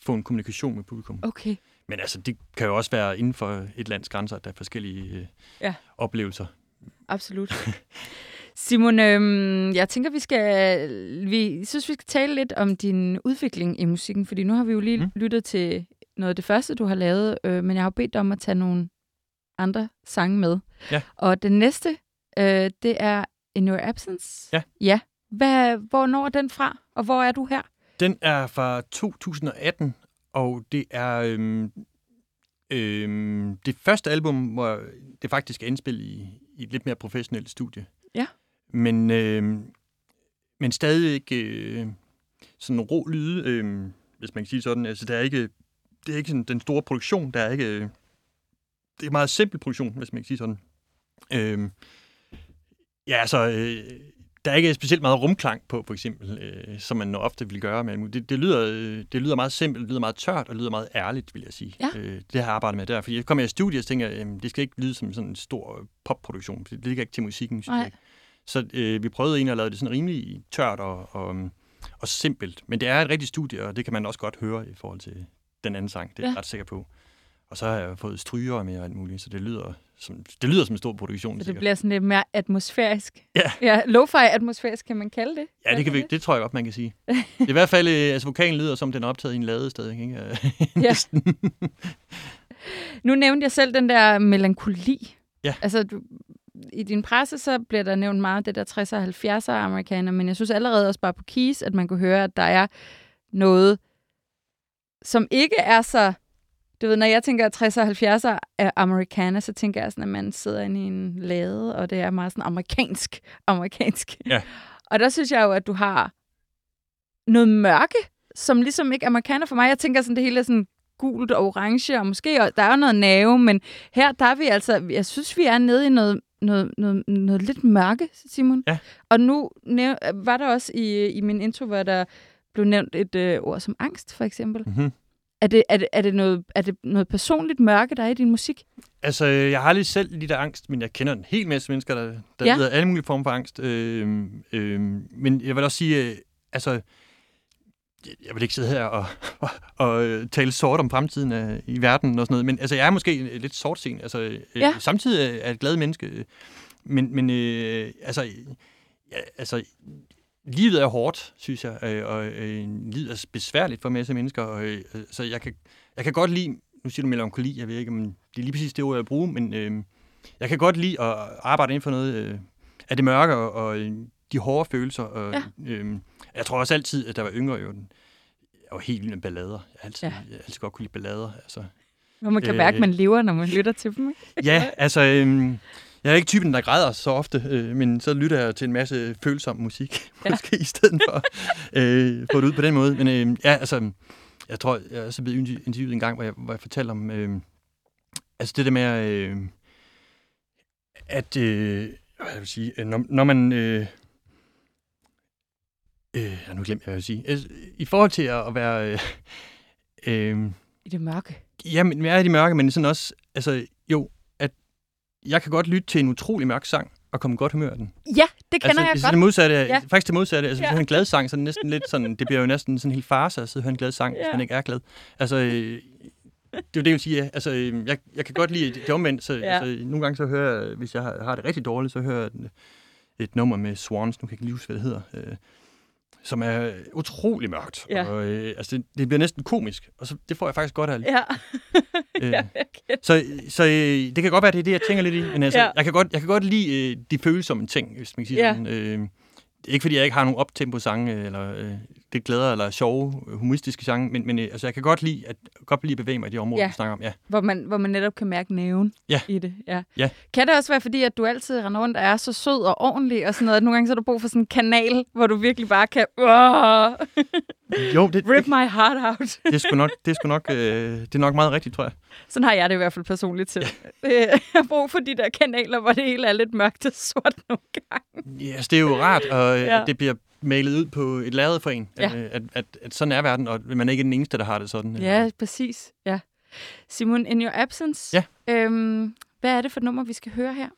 få en kommunikation med publikum. Okay. Men altså, det kan jo også være inden for et lands grænser, at der er forskellige øh, Ja. oplevelser. Absolut. Simon, øhm, jeg tænker, vi skal, vi synes, vi skal tale lidt om din udvikling i musikken, fordi nu har vi jo lige mm. Lyttet til noget af det første, du har lavet, øh, men jeg har bedt dig om at tage nogle andre sange med. Ja. Og den næste Øh, det er In Your Absence. Ja. Ja. Hvad, hvornår er den fra, og hvor er du her? Den er fra 2018, og det er øhm, øhm, det første album, hvor det faktisk er indspillet i, i et lidt mere professionelt studie. Men, øhm, men stadig ikke øh, sådan rå lyde, øh, hvis man kan sige sådan. Altså, der er ikke, det er ikke sådan den store produktion, der er ikke... Øh, det er meget simpel produktion, hvis man kan sige sådan. Øh, ja, altså... Øh, der er ikke specielt meget rumklang på, for eksempel, øh, som man ofte vil gøre med. Det, det, lyder, øh, det lyder meget simpelt, det lyder meget tørt, og det lyder meget ærligt, vil jeg sige. Ja. Øh, det har jeg arbejdet med der. Fordi jeg kommer i studiet og tænker, øh, det skal ikke lyde som sådan en stor popproduktion. for Det ligger ikke til musikken, synes Nej. jeg. Så øh, vi prøvede egentlig at lave det sådan rimelig tørt og, og, og simpelt. Men det er et rigtigt studie, og det kan man også godt høre i forhold til den anden sang. Det er Ja. jeg ret sikker på. Og så har jeg fået stryger med og alt muligt, så det lyder som, det lyder som en stor produktion. Så det sikkert. bliver sådan lidt mere atmosfærisk. Ja. Ja, lo-fi atmosfærisk, kan man kalde det? Ja, det, kan vi, det tror jeg godt, man kan sige. Det er i hvert fald, øh, altså vokalen lyder som, den er optaget i en ladested, ikke? Ja. Nu nævnte jeg selv den der melankoli. Ja. Altså, du, i din presse, så bliver der nævnt meget det der 60'er og 70'er amerikaner, men jeg synes allerede også bare på Keys, at man kunne høre, at der er noget, som ikke er så... Du ved, når jeg tænker 60'er og 70'er er amerikaner, så tænker jeg sådan, at man sidder inde i en lade, og det er meget sådan amerikansk. amerikansk. Ja. Og der synes jeg jo, at du har noget mørke, som ligesom ikke er amerikaner for mig. Jeg tænker sådan, det hele er sådan gult og orange, og måske og der er jo noget nerve, men her der er vi altså, jeg synes, vi er nede i noget, noget, noget, noget lidt mørke, Simon. Ja. Og nu næv, var der også i, i min intro, hvor der blev nævnt et øh, ord som angst, for eksempel. Mm-hmm. Er det, er, det, er, det noget, er det noget personligt mørke, der er i din musik? Altså, jeg har aldrig selv lidt af angst, men jeg kender en hel masse mennesker, der, der Ja. lider af alle mulige former for angst. Øh, øh, men jeg vil også sige, øh, altså, jeg- vil ikke sidde her og, og, og øh, tale sort om fremtiden af, i verden og sådan noget, men altså, jeg er måske lidt sortsen. Altså, øh, Ja. Samtidig er jeg et glad menneske, øh, men, men øh, altså, ja, altså, livet er hårdt, synes jeg, øh, og øh, livet er besværligt for en masse mennesker, og øh, så jeg kan, jeg kan godt lide, nu siger du melankoli, jeg ved ikke, om det er lige præcis det ord, jeg bruger, men øh, jeg kan godt lide at arbejde inden for noget øh, af det mørke og, og øh, de hårde følelser. Og, Ja. øh, jeg tror også altid, at der var yngre, jo, jeg var helt vild med ballader. Jeg altid, Ja. jeg altid godt kunne lide ballader. Altså. Hvor man kan Øh. mærke, at man lever, når man lytter til dem. Ikke? Ja, altså, øh, jeg er ikke typen, der græder så ofte, øh, men så lytter jeg til en masse følsom musik, Ja. måske i stedet for øh, få det ud på den måde. Men øh, ja, altså, jeg tror, jeg er også blevet intervie- interviewet en gang, hvor jeg, hvor jeg fortalte om, øh, altså det der med, øh, at, øh, hvad jeg vil sige, øh, når, når man, øh, øh, ja, nu glemte jeg, hvad jeg sige, altså, i forhold til at, være, øh, øh, I det mørke. Jamen, jeg er i de mørke, men sådan også, altså jo, at jeg kan godt lytte til en utrolig mørk sang, og komme godt humør af den. Ja, det kender altså, jeg hvis godt. Det modsatte, Ja. ja. faktisk det modsatte. Altså, hvis Ja. jeg hører en glad sang, så er det næsten lidt sådan, det bliver jo næsten sådan helt farse at sidde og høre en glad sang, Ja. hvis man ikke er glad. Altså, øh, det er jo det, jeg vil sige. ja. Altså, øh, jeg, jeg kan godt lide det, det omvendt. Så, Ja. ja. altså, nogle gange så hører jeg, hvis jeg har, har det rigtig dårligt, så hører jeg et, et nummer med Swans, nu kan jeg ikke lige huske, hvad det hedder, øh, som er utrolig mørkt. Ja. Og, øh, altså, det, det bliver næsten komisk, og så, det får jeg faktisk godt af. Ja. Øh, ja, så, så øh, det kan godt være, det er det, jeg tænker lidt i. Men altså, Ja. jeg, kan godt, jeg kan godt lide øh, de følsomme ting, hvis man kan sige Ja. sådan. Øh, ikke, fordi jeg ikke har nogen optempo-sange, eller øh, det glæder, eller sjove, øh, humoristiske sange, men, men øh, altså, jeg kan godt lide at, godt lide at bevæge mig i de områder, Ja. ja. vi snakker om. Ja. Hvor man, hvor man netop kan mærke næven Ja. i det. Ja. Ja. Kan det også være, fordi at du altid render rundt og er så sød og ordentlig og sådan noget, at nogle gange så har du brug for sådan en kanal, hvor du virkelig bare kan Jo, det, rip det, my heart out. det, er sgu nok, det, er sgu nok, øh, det er nok meget rigtigt, tror jeg. Sådan har jeg det i hvert fald personligt til. Øh, Jeg har brug for de der kanaler, hvor det hele er lidt mørkt og sort nogle gange. Ja, altså, det er jo rart, og, Ja. ja. det bliver malet ud på et lærred for en. Ja. At, øh, at, at, at sådan er verden, og man er ikke den eneste, der har det sådan. Ja, præcis. Ja. Simon, in your absence, Ja. øhm, hvad er det for et nummer, vi skal høre her?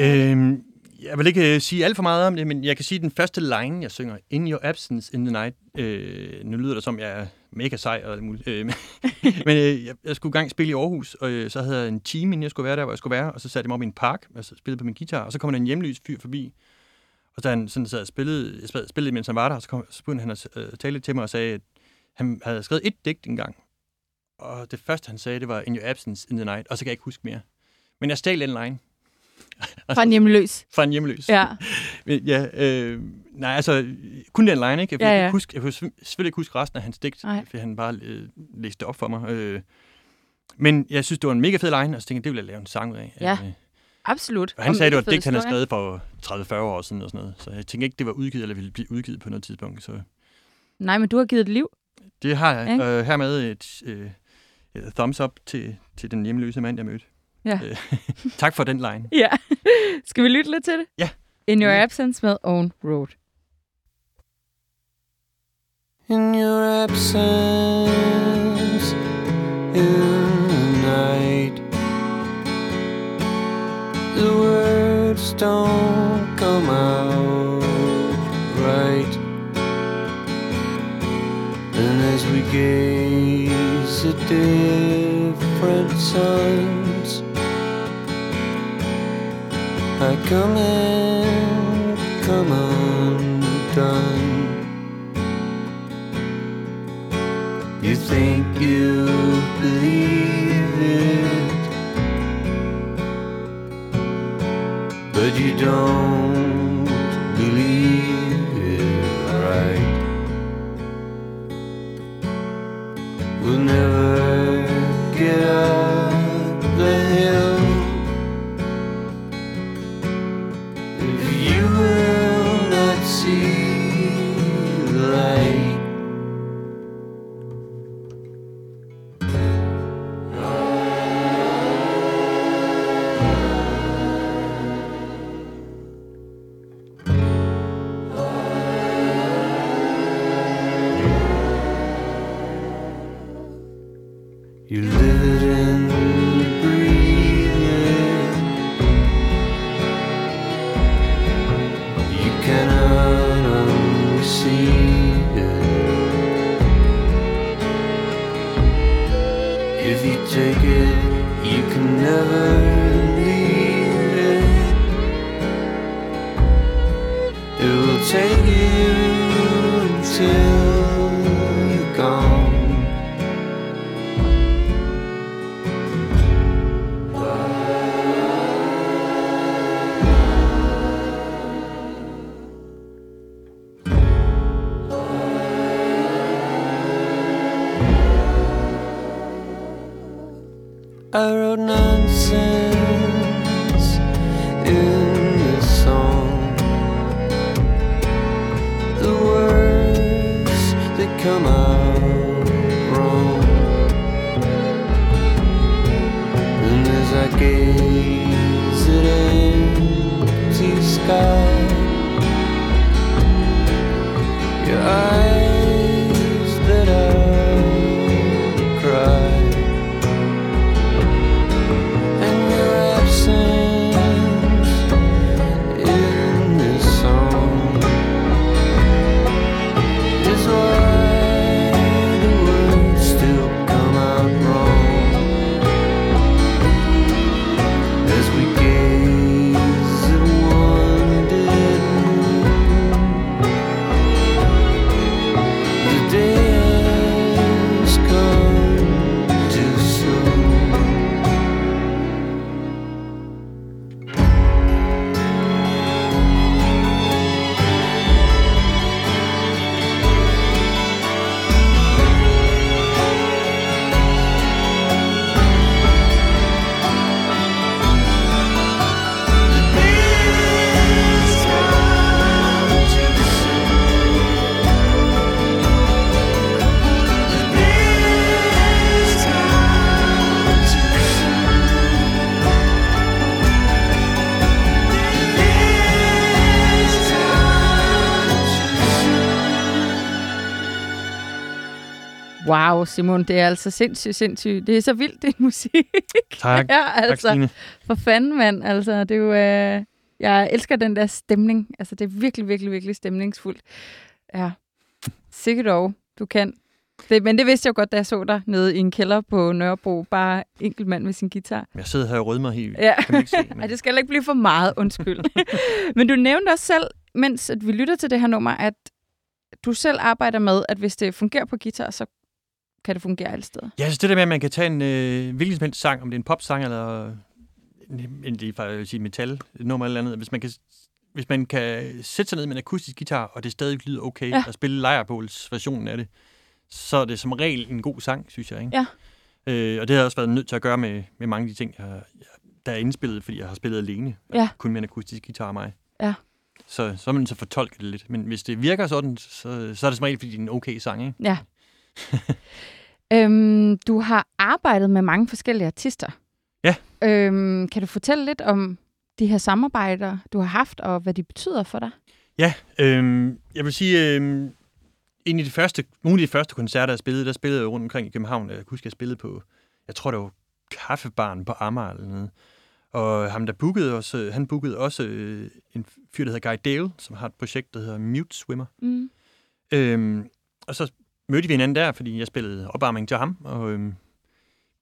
Øhm, jeg vil ikke øh, sige alt for meget om det, men jeg kan sige, den første line, jeg synger, In Your Absence in the Night, øh, nu lyder det som, jeg er mega sej og alt muligt, øh, men, men øh, jeg, jeg skulle gang spille i Aarhus, og øh, så havde jeg en time, inden jeg skulle være der, hvor jeg skulle være, og så satte jeg mig op i en park, og så spillede på min guitar, og så kom der en hjemløs fyr forbi, og så han sådan sad og spillede, spillede, mens han var der, og så, kom, så begyndte han at øh, tale til mig og sagde, at han havde skrevet et digt engang, og det første, han sagde, det var In Your Absence in the Night, og så kan jeg ikke huske mere. Men jeg stjal den line. Fra en hjemløs. fra en hjemløs. Ja. Men Ja, øh, nej, altså, kun den line, ikke? Jeg, Ja, ja. Ikke huske, jeg kunne selvfølgelig ikke huske resten af hans digt, Nej. fordi han bare øh, læste det op for mig. Øh, men jeg synes, det var en mega fed line, og så tænkte jeg, det ville jeg lave en sang ud af. Ja. Øh, Absolut. og han sagde, det var et digt, han havde skrevet for 30-40 år siden og sådan noget. Så jeg tænkte ikke, det var udgivet, eller ville blive udgivet på noget tidspunkt. Så Nej, men du har givet et liv. det har jeg. Ikke? Øh, hermed et, øh, et thumbs up til, til den hjemløse mand, jeg mødte. Ja. Øh, tak for den line. Ja. Skal vi lytte lidt til det? Ja. In Your. Absence med Own Road. in your absence in The words don't come out right. And as we gaze at different suns, I come in, come undone. You think you believe you don't Simon, det er altså sindssygt, sindssygt. Det er så vildt, din musik. Tak. ja, Tak, altså, Stine. for fanden, mand. Altså, det er jo, øh, jeg elsker den der stemning. Altså, det er virkelig, virkelig, virkelig stemningsfuldt. Ja, sikkert dog, du kan. Det, men det vidste jeg jo godt, da jeg så dig nede i en kælder på Nørrebro. Bare enkelt mand med sin guitar. Jeg sidder her og rødmer mig helt. Ja. Kan ikke se, men... Ej, det skal ikke blive for meget, undskyld. Men du nævnte også selv, mens at vi lytter til det her nummer, at du selv arbejder med, at hvis det fungerer på guitar, så kan det fungere alle steder. Ja, så det der med, at man kan tage en øh, hvilken som helst sang, om det er en popsang eller lige fra at sige metal nummer eller andet. Hvis man kan, hvis man kan sætte sig ned med en akustisk guitar, og det stadig lyder okay, Ja. og spille Lejrbåls versionen af det, så er det som regel en god sang, synes jeg. Ikke? Ja. Øh, og det har jeg også været nødt til at gøre med, med mange af de ting, jeg, der er indspillet, fordi jeg har spillet alene. Ja. Kun med en akustisk guitar og mig. Ja. Så, så er man så fortolke det lidt. Men hvis det virker sådan, så, så er det som regel, fordi det er en okay sang. Ikke? Ja. øhm, du har arbejdet med mange forskellige artister. Ja. Øhm, kan du fortælle lidt om de her samarbejder, du har haft, og hvad de betyder for dig? Ja, øhm, jeg vil sige, øhm, en af de første, nogle af de første koncerter, jeg spillede, der spillede jeg rundt omkring i København. Jeg kan huske, jeg spillede på, jeg tror, det var Kaffebaren på Amager eller noget. Og ham, der bookede os, øh, han bookede også øh, en fyr, der hedder Guy Dale, som har et projekt, der hedder Mute Swimmer. Mm. Øhm, og så mødte vi hinanden der, fordi jeg spillede opvarmning til ham, og øhm,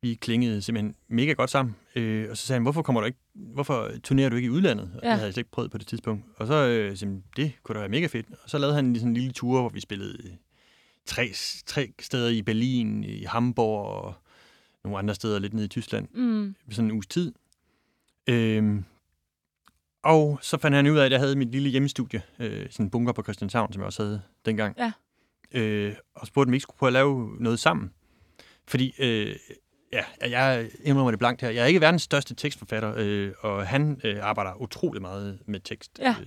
vi klingede simpelthen mega godt sammen. Øh, og så sagde han, hvorfor kommer du ikke, hvorfor turnerer du ikke i udlandet? Og Ja. Det havde jeg slet ikke prøvet på det tidspunkt. Og så øh, sagde det kunne da være mega fedt. Og så lavede han sådan en lille tur, hvor vi spillede øh, tre, tre steder i Berlin, i Hamburg og nogle andre steder lidt nede i Tyskland Mm. sådan en uges tid. Øhm, og så fandt han ud af, at jeg havde mit lille hjemmestudie, øh, sådan en bunker på Christianshavn, som jeg også havde dengang. Ja. Øh, og spurgte, om vi ikke skulle prøve at lave noget sammen. Fordi, øh, ja, jeg indrømmer det blankt her, jeg er ikke verdens største tekstforfatter, øh, og han øh, arbejder utrolig meget med tekst. Ja. Øh,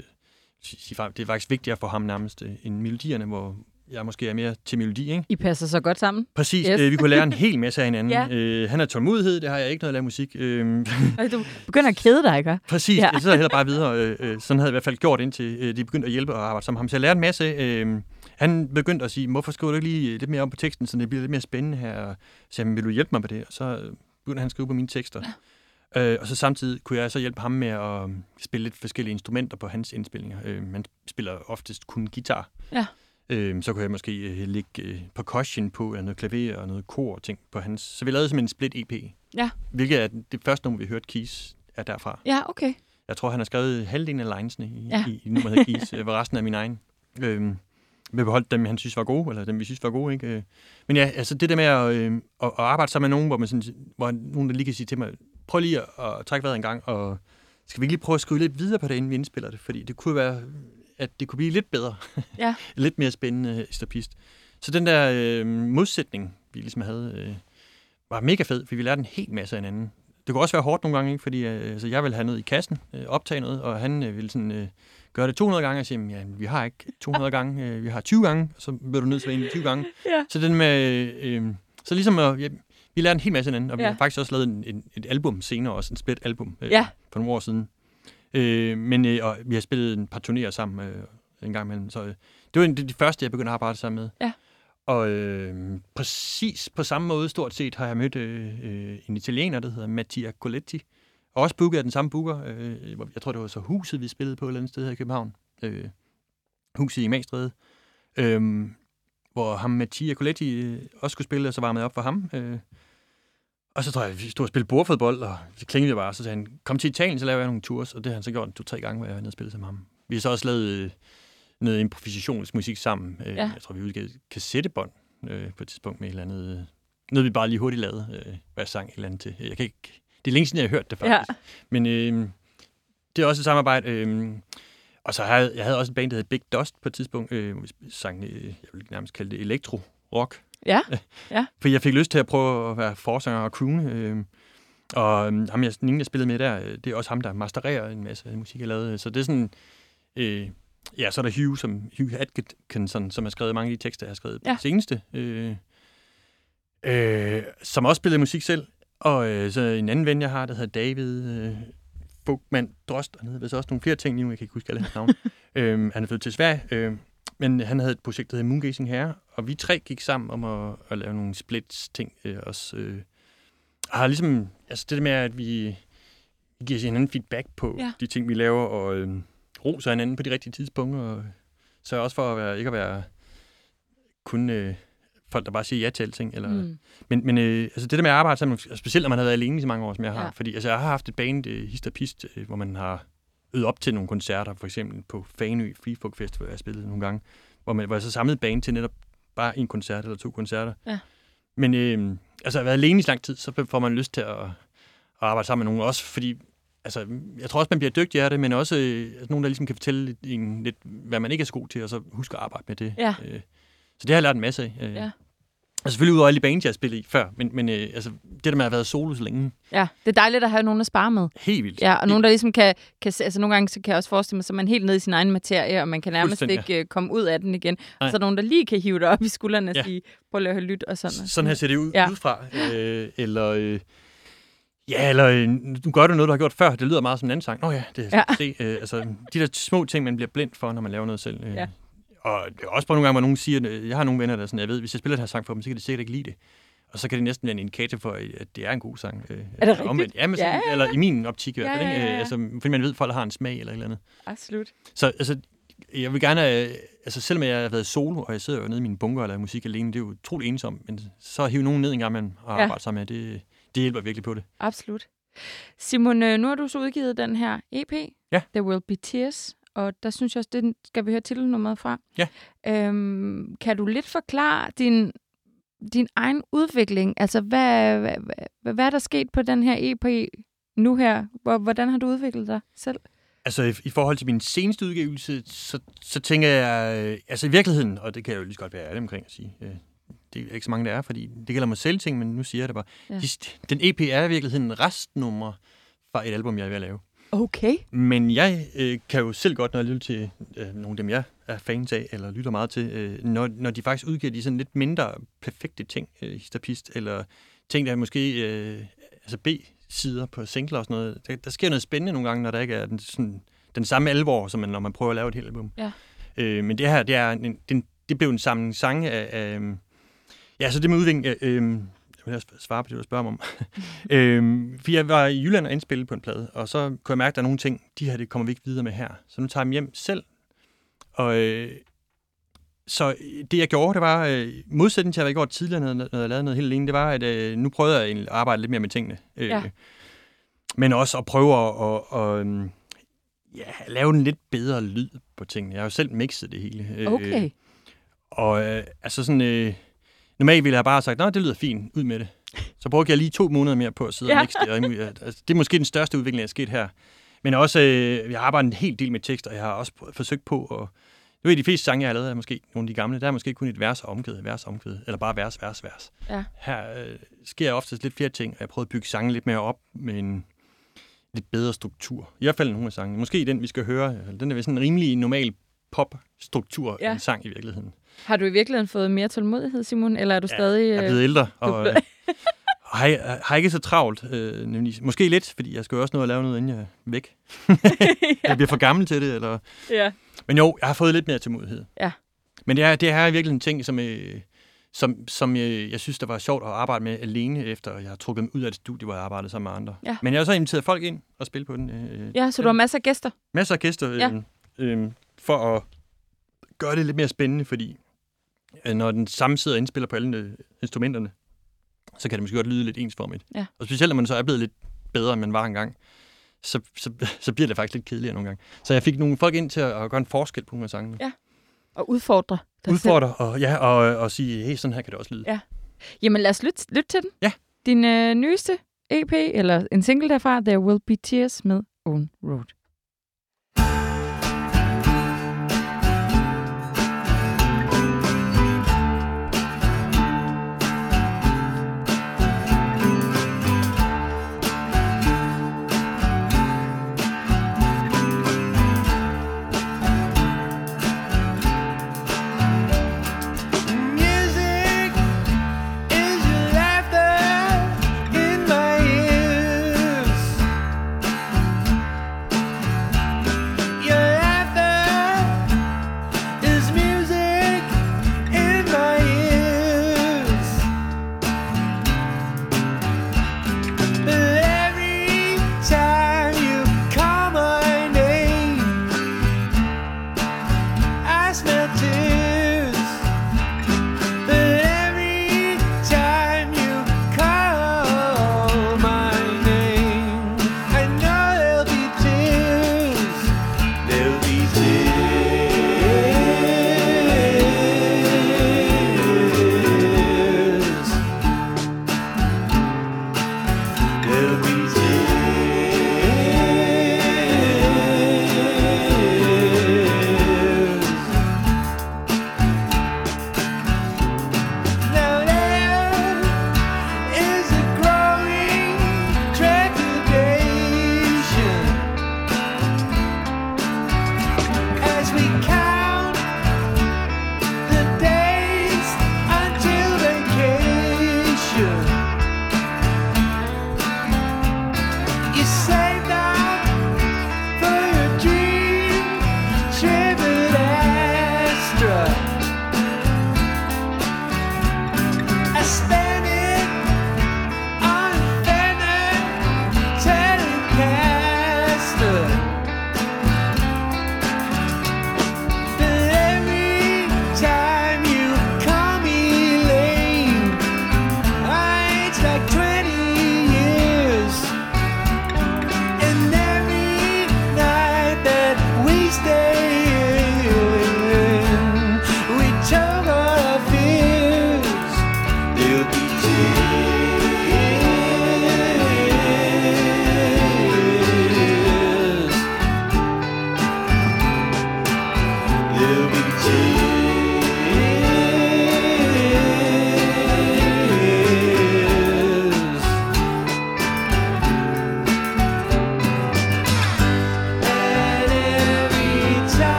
det er faktisk vigtigere for ham nærmest øh, end melodierne, hvor jeg måske er mere til melodi, ikke? I passer så godt sammen. Præcis, Yes. øh, vi kunne lære en hel masse af hinanden. Ja. øh, han har tålmodighed, det har jeg ikke noget at lave musik. Øh, Og Du begynder at kede dig, ikke? Præcis, Ja. jeg sidder heller bare videre. Øh, øh, sådan havde jeg i hvert fald gjort, indtil øh, de begyndte at hjælpe og arbejde sammen ham. Så jeg lærte en masse. Øh, han begyndte at sige, hvorfor skriver du ikke lige lidt mere om på teksten, så det bliver lidt mere spændende her? Så sagde, han, vil du hjælpe mig med det? Og så øh, begyndte han at skrive på mine tekster. Ja. Øh, og så samtidig kunne jeg så hjælpe ham med at øh, spille lidt forskellige instrumenter på hans indspilninger. Øh, han spiller oftest kun guitar. Ja. Øh, så kunne jeg måske øh, lægge øh, percussion på, eller noget klaver og noget kor og ting på hans. Så vi lavede simpelthen en split EP. Ja. Hvilket er det første nummer, vi hørte Keys er derfra. Ja, okay. Jeg tror, han har skrevet halvdelen af linesene i, Ja. i, i nummeret Keys, øh, hvor resten er min egen. Øhm, vi beholdt dem, han synes var gode, eller dem, vi synes var gode. Ikke? Øh, Men ja, altså det der med at, øh, at, at arbejde sammen med nogen, hvor, man sådan, hvor nogen der lige kan sige til mig, prøv lige at, at trække vejret en gang, og skal vi ikke lige prøve at skrive lidt videre på det, inden vi indspiller det? Fordi det kunne være, at det kunne blive lidt bedre. Ja. lidt mere spændende stopist. Så den der øh, modsætning, vi ligesom havde, øh, var mega fed, fordi vi lærte en hel masse af hinanden. Det kunne også være hårdt nogle gange, ikke? fordi øh, altså, jeg ville have noget i kassen, øh, optage noget, og han øh, ville sådan, øh, gøre det 200 gange, og sige, "Jamen, ja, vi har ikke 200 gange, øh, vi har 20 gange, så bliver du nødt til at være inde 20 gange. Ja. Så den med, øh, så ligesom, øh, ja, vi lærte en hel masse hinanden, og vi Ja. har faktisk også lavet en, en, et album senere, også en split album, øh, Ja. for nogle år siden. Øh, men øh, og vi har spillet en par turnéer sammen øh, en gang imellem, så øh, det var en af de første, jeg begyndte at arbejde sammen med. Ja. Og øh, præcis på samme måde, stort set, har jeg mødt øh, øh, en italiener, der hedder Mattia Coletti. Og også booket af den samme booker. Øh, hvor- jeg tror, det var så huset, vi spillede på et eller andet sted her i København. Øh, huset i Magstræde. Øh, hvor ham Mattia Coletti øh, også skulle spille, og så varmede jeg op for ham. Øh, og så tror jeg, vi stod og spillede bordfodbold, og så klingede bare, så sagde han, kom til Italien, så laver jeg nogle tours, og det har han så gjort to-tre gange, hvor jeg var nede og spille sammen med ham. Vi har så også lavet øh, noget improvisationsmusik sammen. Øh, Ja. Jeg tror, vi udgav et kassettebånd øh, på et tidspunkt med et eller andet... Øh, noget, vi bare lige hurtigt lavede, øh, hvad jeg sang et eller andet til. Jeg kan ikke, det er længe siden, jeg har hørt det faktisk. Ja. Men øh, det er også et samarbejde. Øh, og så havde jeg havde også et band, der hed Big Dust på et tidspunkt, øh, hvor vi sang, øh, jeg vil nærmest kalde det elektro-rock. Ja. For jeg fik lyst til at prøve at være forsanger og croone. Øh, og øh, ham, jeg, den ene, jeg spillede med der, øh, det er også ham, der mastererer en masse musik, jeg lavede. Så det er sådan... Øh, ja, så er der Hugh, som, Hugh Atkinson, som har skrevet mange af de tekster, jeg har skrevet Ja. seneste. Øh, øh, som også spillede musik selv. Og øh, så en anden ven, jeg har, der hedder David øh, Bugman Drost. Han hedder vist også nogle flere ting lige nu, jeg kan ikke huske alle hans navne. øh, han er flyttet til Sverige. Øh, men han havde et projekt, der hedder Moongazing Herre, og vi tre gik sammen om at, at lave nogle splits ting øh, også. Øh, og har ligesom, altså det der med, at vi, giver hinanden feedback på ja. de ting, vi laver, og øh, roser hinanden på de rigtige tidspunkter, og sørger også for at være, ikke at være kun øh, folk, der bare siger ja til alting. Eller, mm. Men, men øh, altså det der med at arbejde sammen, specielt når man har været alene i så mange år, som jeg har, Ja. fordi altså, jeg har haft et band, øh, Hist og Pist, øh, hvor man har øvet op til nogle koncerter, for eksempel på Fanø Free Folk Festival, jeg har spillet nogle gange, hvor, man, hvor jeg så samlede band til netop bare en koncert eller to koncerter. Ja. Men øh, altså, at været alene i så lang tid, så får man lyst til at, at arbejde sammen med nogen, også fordi altså, jeg tror også, man bliver dygtig af det, men også øh, nogen, der ligesom kan fortælle en lidt, hvad man ikke er så god til, og så huske at arbejde med det. Ja. Øh, så det har jeg lært en masse af. Øh, Ja. Altså selvfølgelig ud over alle de bands, jeg har spillet i før, men, men øh, altså, det der med at have været solo så længe, Ja, det er dejligt at have nogen at spare med. helt vildt. Ja, og nogen, der ligesom kan, kan altså nogle gange så kan jeg også forestille mig, så er man helt nede i sin egen materie, og man kan nærmest ikke øh, komme ud af den igen. Og Nej. så er nogen, der lige kan hive dig op i skuldrene og Ja. sige, prøv lige at høre lyt og sådan. Sådan her ser det ud Ja. ja. udefra. Øh, eller, øh, ja, eller øh, nu gør du noget, du har gjort før. Det lyder meget som en anden sang. Nå ja, det Ja. ja. se. Øh, altså, de der små ting, man bliver blind for, når man laver noget selv. Øh. Ja. Og det er også bare nogle gange, hvor nogen siger, øh, jeg har nogle venner, der er sådan, jeg ved, hvis jeg spiller den her sang for dem, så kan de sikkert ikke lide det. Og så kan det næsten være en indikator for, at det er en god sang. Øh, Er det rigtigt? Omvendt. Ja, men sådan, Ja, eller i min optik i hvert fald. ja, ja, ja. Øh, Altså, fordi man ved, at folk har en smag eller et eller andet. Absolut. Så altså, jeg vil gerne, øh, altså selvom jeg har været solo, og jeg sidder jo nede i min bunker og laver musik alene, det er jo utroligt ensomt, men så hive nogen ned en gang imellem og Ja. sammen med, det, det hjælper virkelig på det. Absolut. Simon, øh, nu har du så udgivet den her EP, Ja. There Will Be Tears, og der synes jeg også, det skal vi høre titelnummeret fra. Ja. Øhm, kan du lidt forklare din, din egen udvikling? Altså, hvad, hvad, hvad, hvad er der sket på den her EP nu her? Hvor, hvordan har du udviklet dig selv? Altså i, i forhold til min seneste udgivelse, så, så tænker jeg, øh, altså i virkeligheden, og det kan jeg jo lige så godt være ærlig omkring at sige, øh, det er ikke så mange, der er, fordi det gælder mig selv ting, men nu siger jeg det bare. Ja. Den EP er i virkeligheden en restnummer fra et album, jeg er ved at lave. Okay. Men jeg øh, kan jo selv godt, når jeg lytter til øh, nogle af dem, jeg er fans af, eller lytter meget til, øh, når, når de faktisk udgiver de sådan lidt mindre perfekte ting, øh, histopist, eller ting, der er måske øh, altså B-sider på singler og sådan noget. Der, der sker noget spændende nogle gange, når der ikke er den, sådan, den samme alvor, som man, når man prøver at lave et helt album. Ja. Øh, men det her, det, er en, den, det blev en samling sange af... af ja, så det med udvikling... Øh, øh, jeg vil svare på det, du spørger mig om. øhm, for jeg var i Jylland og indspille på en plade, og så kunne jeg mærke, at der er nogle ting, de her, det kommer vi ikke videre med her. Så nu tager jeg dem hjem selv. Og øh, så det, jeg gjorde, det var, øh, modsætning til, at jeg gjort tidligere, når, når jeg lavede noget helt alene, det var, at øh, nu prøvede jeg at arbejde lidt mere med tingene. Øh, Ja. Men også at prøve at, at, at, øhm, ja, lave en lidt bedre lyd på tingene. Jeg har jo selv mixet det hele. Øh, Okay. og øh, altså sådan, øh, normalt ville jeg bare have sagt, nej, det lyder fint, ud med det. Så brugte jeg lige to måneder mere på at sidde Ja. og mixe det. Altså, det er måske den største udvikling, der er sket her. Men også, øh, jeg har arbejdet en hel del med tekst, og jeg har også forsøgt på at... Nu er de fleste sange, jeg har lavet, er måske nogle af de gamle, der er måske kun et vers og omkvæd, vers og omkvæd, eller bare vers, vers, vers. Ja. Her øh, sker oftest lidt flere ting, og jeg prøver at bygge sangen lidt mere op med en lidt bedre struktur. I hvert fald nogle af sangene. Måske den, vi skal høre. Den er sådan en rimelig normal pop-struktur, ja. en sang i virkeligheden. Har du i virkeligheden fået mere tålmodighed, Simon? Eller er du stadig... Jeg er øh, blevet ældre, og øh, har, har ikke så travlt. Øh, nemlig. Måske lidt, fordi jeg skal jo også nå at lave noget, inden jeg er væk. Jeg bliver for gammel til det. Eller... ja. Men jo, jeg har fået lidt mere tålmodighed. Ja. Men det er, det er virkelig en ting, som, øh, som, som jeg, jeg synes, der var sjovt at arbejde med alene, efter jeg har trukket mig ud af et studie, hvor jeg arbejdede sammen med andre. Ja. Men jeg har så inviteret folk ind og spille på den. Øh, ja, så du har masser af gæster. masser af gæster øh, Ja. øh, for at gøre det lidt mere spændende, fordi øh, når den samme sidder og indspiller på alle øh, instrumenterne, så kan det måske godt lyde lidt ensformigt. Ja. Og specielt når man så er blevet lidt bedre, end man var engang, så, så, så bliver det faktisk lidt kedeligere nogle gange. Så jeg fik nogle folk ind til at, at gøre en forskel på nogle af sangene. Ja. Og udfordre dig selv. Udfordre og, ja, og, og sige, hey, sådan her kan det også lyde. Ja. Jamen lad os lytte, lytte til den. Ja. Din øh, nyeste EP, eller en single derfra, There Will Be Tears med Own Road.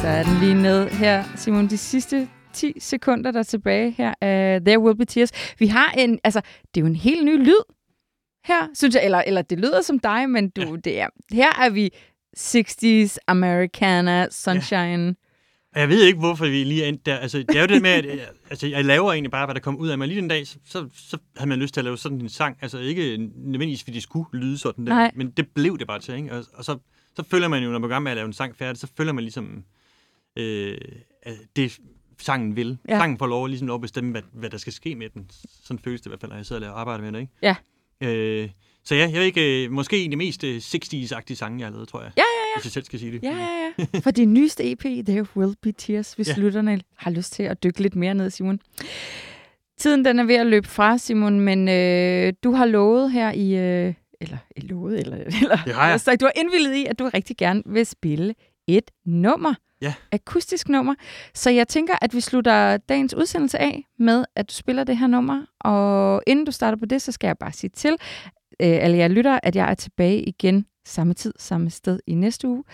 Så er den lige ned her, Simon. De sidste 10 sekunder, der er tilbage her af There Will Be Tears. Vi har en, altså, det er jo en helt ny lyd her, synes jeg. Eller, eller det lyder som dig, men du, ja. det er, her er vi 60's, Americana, Sunshine. Og Jeg ved ikke, hvorfor vi lige er endt der. Altså, det er jo det med, at øh, altså, jeg laver egentlig bare, hvad der kommer ud af mig. Lige den dag, så, så, så havde man lyst til at lave sådan en sang. Altså ikke nødvendigvis, fordi det skulle lyde sådan der. Nej. Men det blev det bare til, ikke? Og, og så, så føler man jo, når man er med at lave en sang færdig, så føler man ligesom, øh, det sangen vil. Ja. Ja. Sangen får lov, ligesom lov at bestemme, hvad, hvad der skal ske med den. Sådan føles det i hvert fald, når jeg sidder og laver arbejde med det, ikke? Ja. Øh, så ja, jeg ved ikke, øh, måske en af de mest øh, 60's-agtige sange, jeg har lavet, tror jeg. Ja, Hvis jeg selv skal sige det. Ja, ja, ja. For din nyeste EP, There Will Be Tears, hvis ja. Ja. lytterne har lyst til at dykke lidt mere ned, Simon. Tiden den er ved at løbe fra, Simon, men øh, du har lovet her i... Øh, eller lovet, eller... eller Det har jeg. sagt, du har indvillet i, at du rigtig gerne vil spille et nummer. Ja. Akustisk nummer. Så jeg tænker, at vi slutter dagens udsendelse af med, at du spiller det her nummer. Og inden du starter på det, så skal jeg bare sige til øh, alle jer lyttere, at jeg er tilbage igen samme tid, samme sted i næste uge.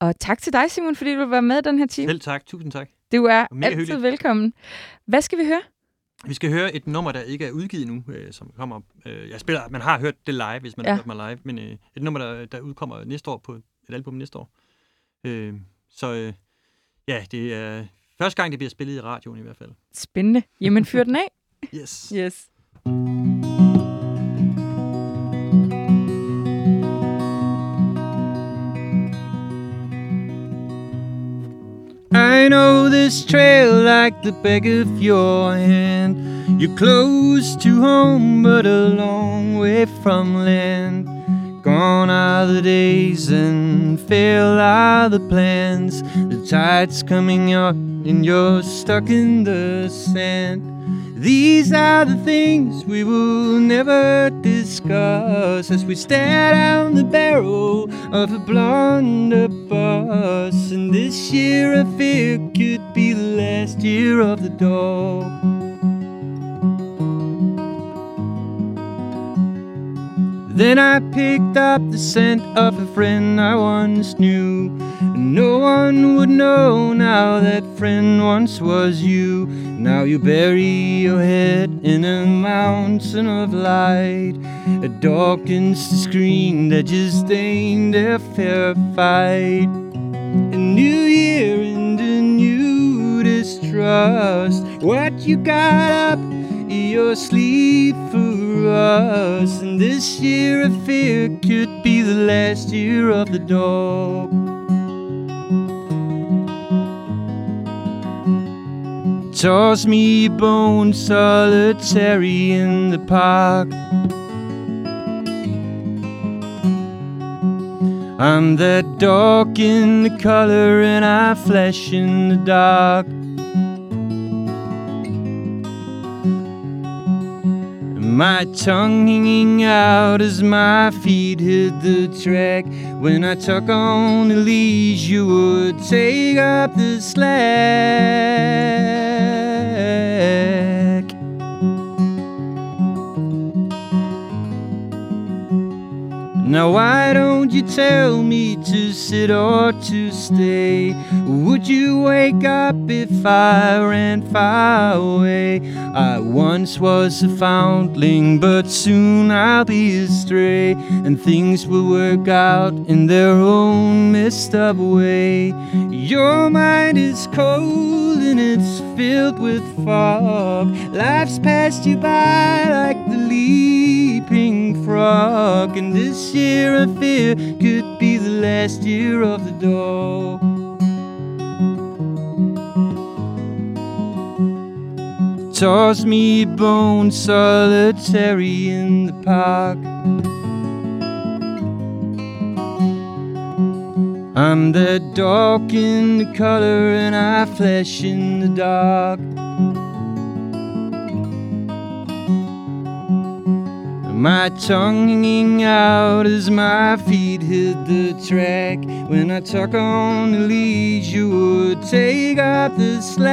Og tak til dig, Simon, fordi du vil være med den her time. Selv tak. Tusind tak. Du er Mega altid hyggeligt. velkommen. Hvad skal vi høre? Vi skal høre et nummer, der ikke er udgivet nu, øh, som kommer... Øh, jeg spiller, man har hørt det live, hvis man ja. har hørt mig live, men øh, et nummer, der, der udkommer næste år på et album næste år. Øh, så øh, ja, det er første gang, det bliver spillet i radioen i hvert fald. Spændende. Jamen, fyr den af. Yes. Yes. I know this trail like the back of your hand. You're close to home, but a long way from land. Gone are the days and fail are the plans. The tide's coming up and you're stuck in the sand. These are the things we will never discuss as we stare down the barrel of a blunderbuss. And this year I fear could be the last year of the dog. Then I picked up the scent of a friend I once knew. No one would know now that friend once was you. Now you bury your head in a mountain of light. It darkens the screen that just ain't a fair fight. A new year and a new distrust. What you got up your sleep for us. And this year I fear could be the last year of the dog. Toss me bone solitary in the park. I'm that dark in the color and I flesh in the dark. My tongue hanging out as my feet hit the track. When I tuck on the leash, you would take up the slack. Now, why don't you tell me to sit or to stay? Would you wake up if I ran far away? I once was a foundling, but soon I'll be astray, and things will work out in their own messed up way. Your mind is cold and it's filled with fog. Life's passed you by like the leaping frog, and this year I fear could be the last year of the dog. Toss me a bone solitary in the park. I'm the dark in the color and I flesh in the dark. My tongue hanging out as my feet hit the track. When I tuck on the leash, you would take up the slack.